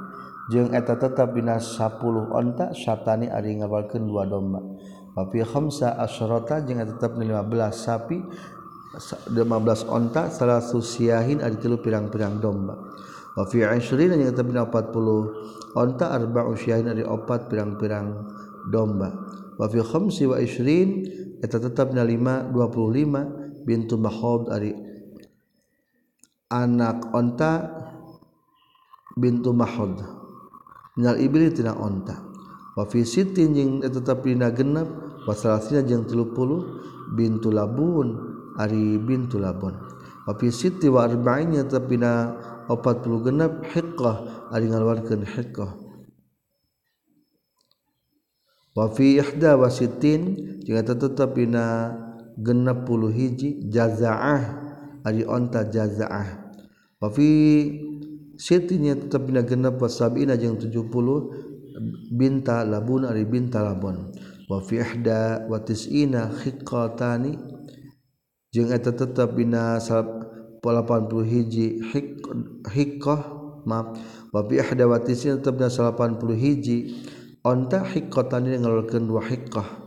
jeung eta tetep dina 10 onta satani ari ngawalkeun dua domba. Wa fi khamsa asyrata jeung eta tetep 15 sapi 15 onta salah susiahin ari tilu pirang-pirang domba. wa fi 20 yang tetap 40 onta arba'u syahin dari opat pirang-pirang domba. Wa fi khamsi wa 20 eta tetap 5 25 bintu mahab dari anak onta bintu mahad minal ibli tina onta. Wa fi sitin yang tetap dina genep wa salasina jeung 30 bintu labun ari bintu labun. Wa fi sitti wa arba'in tetap dina 40 genep hiqah ari ngaluarkeun hiqah wa fi ihda wasitin jeung eta tetep dina 60 hiji jazaah. Ari onta jazaah. Wa fi sitinya tetep dina genep wasabina jeung 70 binta labun ari binta labun. Wa fi ihda wa tis'ina hiqatani jeung eta tetep dina 80 hiji hikoh maaf wabi ahdawatisin tetapnya 80 hiji onta hikotan ini ngelurkan dua hikoh.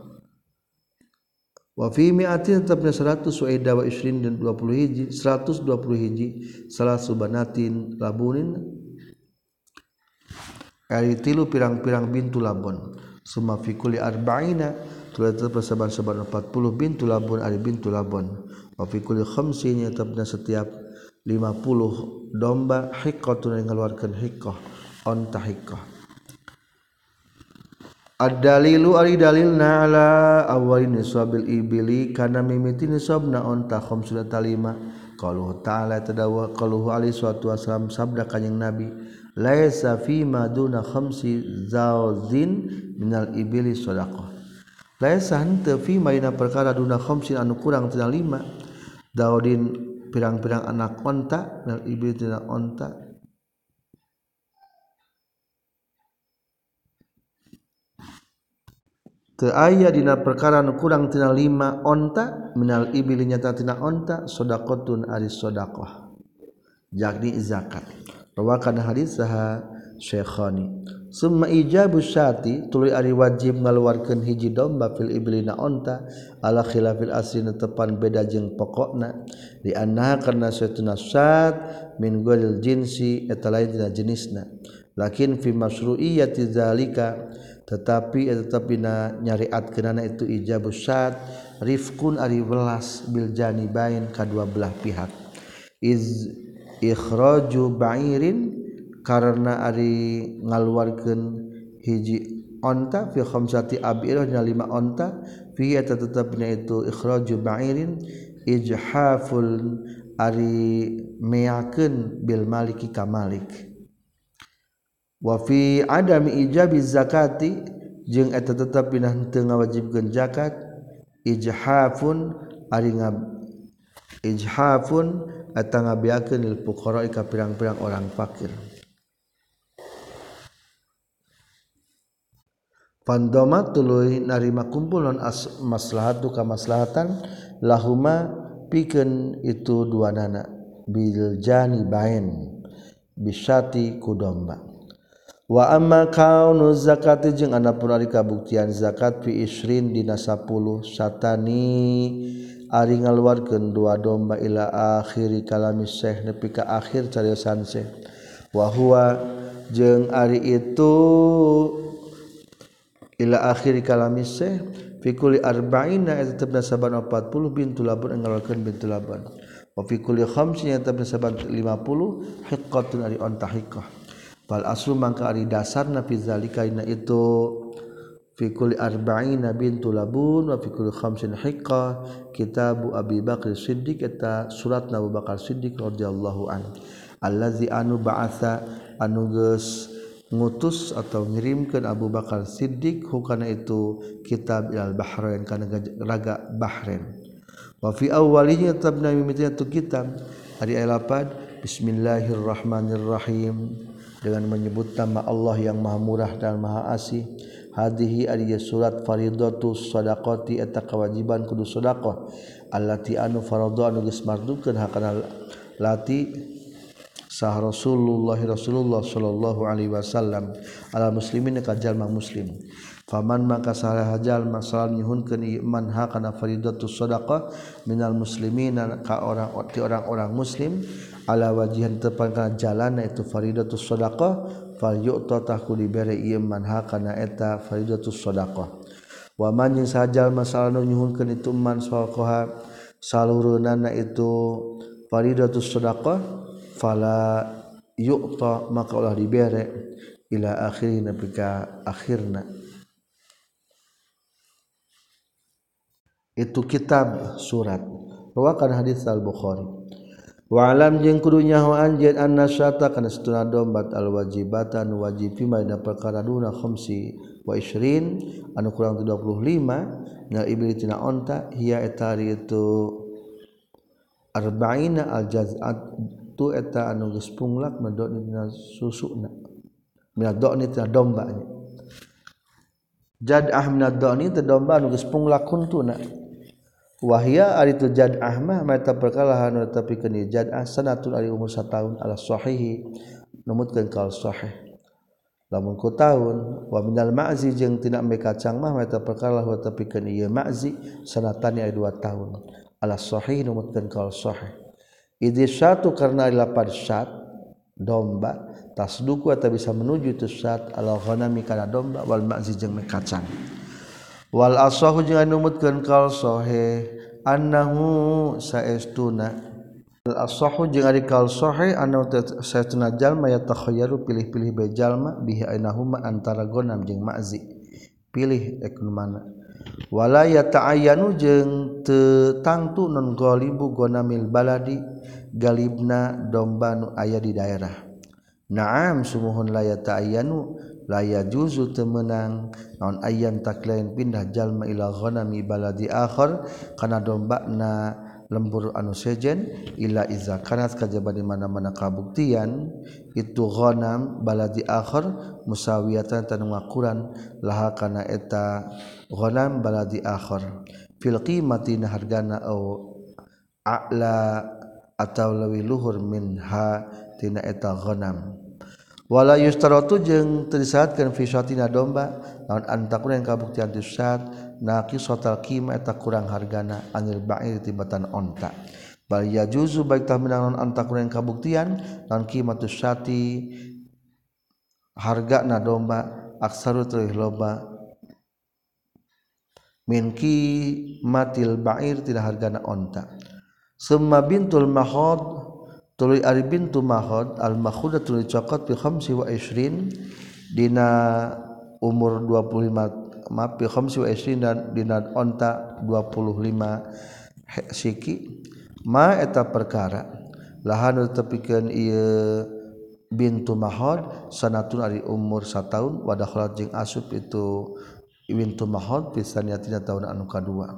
Wafi mi'atin tetapnya 100 wa ihda wa isrin dan 20 hiji 120 hiji salah subanatin labunin. Ari tilu pirang-pirang bintu labun. Summa fi kulli arba'ina tulah tetap saban-saban 40 bintu labun ari bintu labun wafikul khamsinya tetapnya setiap 50 domba hikotun yang mengeluarkan hikoh onta hikoh ad-dalilu ari dalilna ala awalin niswabil ibili kana mimiti niswabna onta khamsuna talima. Qaluhu ta'ala tadawa qaluhu ali suatu wasalam sabda kanjing nabi laisa fi maduna khamsi zawzin minal ibili sadaqah. Laisa hante fi maina perkara duna khamsin anu kurang tina lima daudin pirang-pirang anak onta dan iblis dina onta. Te aya dina perkara nu kurang tina lima onta minal ibli nyata tina onta sodakotun ari sodakoh. Yakni zakat. Rawakan hadis saha Syekhani. summa ija syati tuluy ari wajib ngaluarkeun hiji domba fil iblina onta ala khilafil asli tepan beda jeung pokokna di anah karna suatu syat min golil jinsi etalain tina jenisna. Lakin fi masru'iyati zalika tetapi tetap bina nyariat kenana itu ija busat rifkun ari welas bil janibain kadua belah pihak. Iz ikhraju ba'irin karena Ari ngaluarkan hiji onta fi khamsati abirah dina lima onta fi tetepna itu ikhraju ba'irin ijhaful ari meyakeun bil maliki ka malik. Wa fi adami ijabi zakati jeung eta tetep pinah teu ngawajibkeun zakat ijhafun ari ngab ijhafun eta ngabiakeun lil fuqara ka pirang-pirang orang fakir. pandoma tuluy narima kumpulan non as maslahatu kamaslahatan lahuma pikeun itu dua nana bil jani bain bisyati kudomba wa amma kaunu zakati jeung anapun ari kabuktian zakat fi isrin dina 10 satani ari ngaluarkeun dua domba ila akhiri kalami syekh nepi ka akhir cariosan syekh. Wa huwa jeung ari itu akhiri kalami fikuli arba'ina eta tetep saban 40 bintu labun ngalkeun bintu laban. Wa fikuli khamsina tetep saban 50 hiqqatun ari onta hiqqah. Fal aslu mangka ari dasarna fi zalika ina itu. Fikuli arba'ina bintu labun wa fikuli khamsin hiqqah. Kitabu Abi Bakar Siddiq eta surat Abu Bakar Siddiq radhiyallahu an allazi anu ba'atha anu geus ngutus atau ngirimkan Abu Bakar Siddiq hukana itu kitab al Bahrain kana raga Bahrain. Wa fi awwalihi tabna mimitinya tu kitab hari elapad Bismillahirrahmanirrahim. Dengan menyebut nama Allah yang Maha Murah dan Maha Asih. Hadihi ari surat faridatus sadaqati eta kewajiban kudu sedekah allati anu faradhu anu geus mardukeun lati sah Rasulullah Rasulullah Shallallahu Alaihi Wasallam. Ala muslimin kajallma muslim. Faman maka salah hajal masalah nyuhun ke iman hakana faridatus sadaqah minal muslimin ka orang ti orang-orang muslim. Ala wajihan tepan kana jalan itu faridatus sadaqah fal yu'ta taku dibere iman hakana eta faridatus sadaqah wa man sajal masalah nyuhun ke itu man sadaqah salurunana itu faridatus sadaqah fala yu'ta maka ulah dibere ila akhirina pika akhirna. Itu kitab surat. Rawakan hadis al-bukhari. Wa alam jeung kudu nyaho anjeun anna syata kana satuna dombat al wajibatan wajib fi maina perkara duna khamsi wa isrin anu kurang 25 nal ibli tina onta hiya etari itu arba'ina al jaz'at tu eta anu geus punglak medoni dina susuna mina doni dina dombanya jad ah mina doni teh domba anu geus punglak kuntuna wahya ari tu jad ah mah mata perkalahan tapi kini jad ah sanatun ari umur sataun ala sahihi. Numutkeun kal sahih. Lamun ku tahun wa minal ma'zi jeung tina me kacang mah mata perkara wa tapi kana ieu ma'zi sanatani aya 2 tahun ala sahih numutkeun kaul sahih. Idi satu karena lapar syat domba tasduku atau bisa menuju itu syat ala ghanami kana domba wal ma'zi jeung kacang. Wal asahu jeung anu numutkeun kalsohe annahu saestuna asahu jeung ari kalsohe anu saestuna jalma ya takhayyaru pilih-pilih be jalma bihi ainahuma antara ghanam jeung ma'zi. Pilih ekun mana? Wala ya ta'ayyanu jeung teu tangtu non ghalibu ghanamil baladi galibna domba nu aya di daerah. Naam sumuhun laya ta'ayanu laya juzu temenang naon ayam tak lain pindah jalma ila ghanami baladi akhir kana domba na lembur anu sejen ila iza kanat kajaba di mana-mana kabuktian itu ghanam baladi akhir musawiyatan tanu ngakuran laha kana eta ghanam baladi akhir fil qimati hargana au a'la atau lebih luhur minha tina eta ghanam. Wala yustaratu jeung teu disyaratkeun fi syatina domba lawan antakun yang kabuktian disyat naqisatal qima eta kurang hargana anil ba'ir tibatan onta. Bal yajuzu baik tah menang non antakun yang kabuktian lawan qimatu syati harga na domba aksaru teuih loba. Min qimatil ba'ir tidak hargana onta. Sema bintul mahod tuluy ari bintu mahod al mahudah tuluy cokot bi khamsi wa isrin dina umur 25 maaf bi khamsi wa isrin dan dina onta 25 siki. Ma eta perkara lahan tepikeun ieu bintu mahod sanatun ari umur sataun wadah khalat jeung asub itu bintu mahod pisaniatina tahun anu kadua.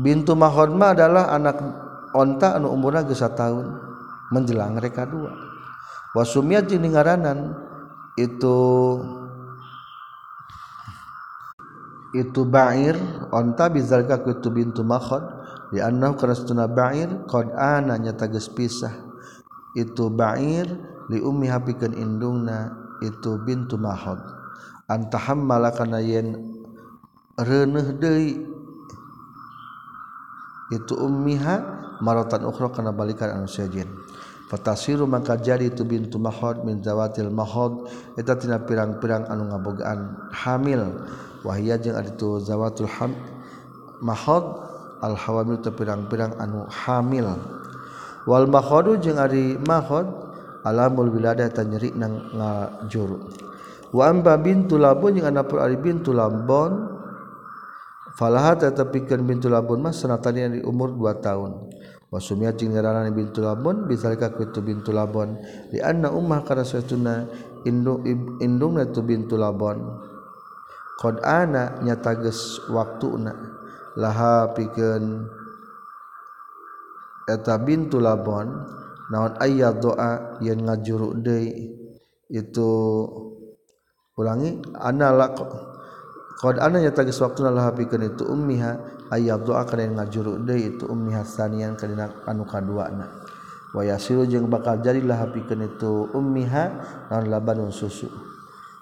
Bintu mahodma adalah anak onta anu umurna geus tahun menjelang mereka dua. Wasumiat jeung itu itu ba'ir onta bizalika itu bintu mahod di annahu karastuna ba'ir qad ana nyata geus pisah. Itu ba'ir li ummi hapikeun indungna itu bintu mahod antahammala kana yen reuneuh deui itu ummiha marotan ukhra kana balikan anu sejen fatasiru maka jadi itu bintu mahod min zawatil mahod. Eta tina pirang-pirang anu ngabogaan hamil. Wahia jeung ari tu zawatul ham mahod. Al hawamil tu pirang-pirang anu hamil. Wal mahodu jeung ari mahod alamul wilada eta nyeri nang ngajuru. Wa amba bintu labun jeung ana pur ari bintu labon falaha tetepikeun bintul labun mah sanatan di umur 2 tahun. Wasumia jeung ngaranna bintul labun bisalika kitu bintul labun. Di anna ummah kana satuna indung indungna tu bintul labun. Qad ana nyata geus waktuna laha pikeun eta bintul labun naon aya doa yen ngajuru deui itu ulangi analak annya tagis waktu nalahken itu ummiha ayat doa kalian ngajuru deui itu ummiha sanian kana anu kaduana. Wayasilu jeung bakal jadilah hapikan itu ummiha naon labanun susu.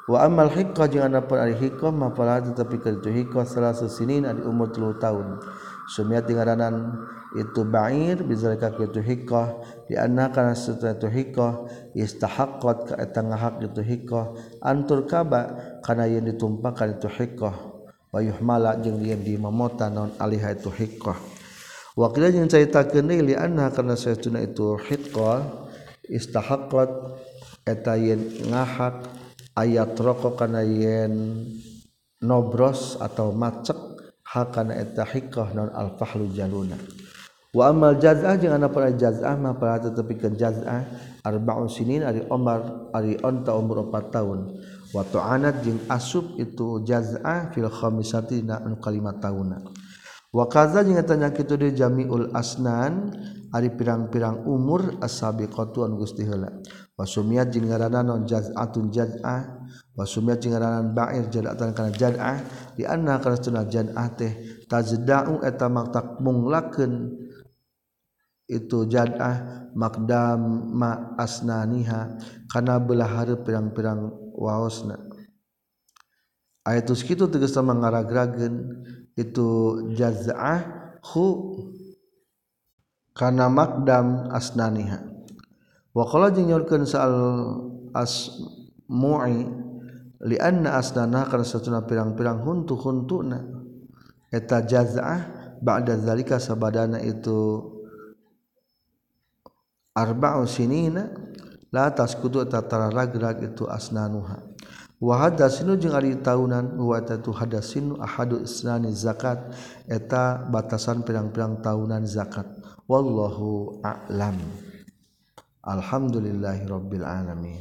Wa amal hiqqah jeung ana pun ari hiqqah mapala tetapi keur itu hiqqah salah sinin di umur 3 tahun. Sumiat tingaranan itu ba'ir bizalika itu hiqqah di anna kana setelah itu hiqqah istahaqqat ka eta ngahak itu hiqqah antur kaba kana yen ditumpakan itu hiqqah wa yuhmala jeung yen dimamota non alihah itu hiqqah wa qila jeung caritakeun li anna kana saytuna itu hiqqah istahaqqat eta yen ngahak ayat rokok kana yen nobros atau macek hakana eta hikoh non al-fahlu jaluna. Wa amal jaz'ah jeung ana para jaz'ah mah para tetepikeun jaz'ah arba'un sinin ari Umar ari onta umur 4 tahun. Wa tu'anat jeung asub itu jaz'ah fil khamisati na anu kalima tahunna wa kaza jeung eta nya kitu de jamiul asnan ari pirang-pirang umur as-sabiqatu an Gusti heula. wasumiat jeung ngaranna non jaz'atun jaz'ah wasumia jeung ngaranna ba'ir jazatan kana jazah di anna kana sunah jad'ah teh. Tazda'u eta maktak munglakeun itu jad'ah makdam ma asnaniha. Kana belah hareup pirang-pirang waosna. Ayat tos kitu tegas sama ngaragrageun itu jaz'ah hu kana makdam asnaniha. Wa qala jeung nyorkeun sal asmu'i li anna asnanaha kana satuna pirang-pirang huntu huntuna eta jaz'ah ba'da zalika sabadana itu arba'u sinina la taskutu tatara ragrag itu asnanuha. Wa hadasinu jeung ari taunan wa tatu hadasinu ahadu isnani zakat eta batasan pirang-pirang tahunan zakat. Wallahu a'lam Alhamdulillahirabbil alamin.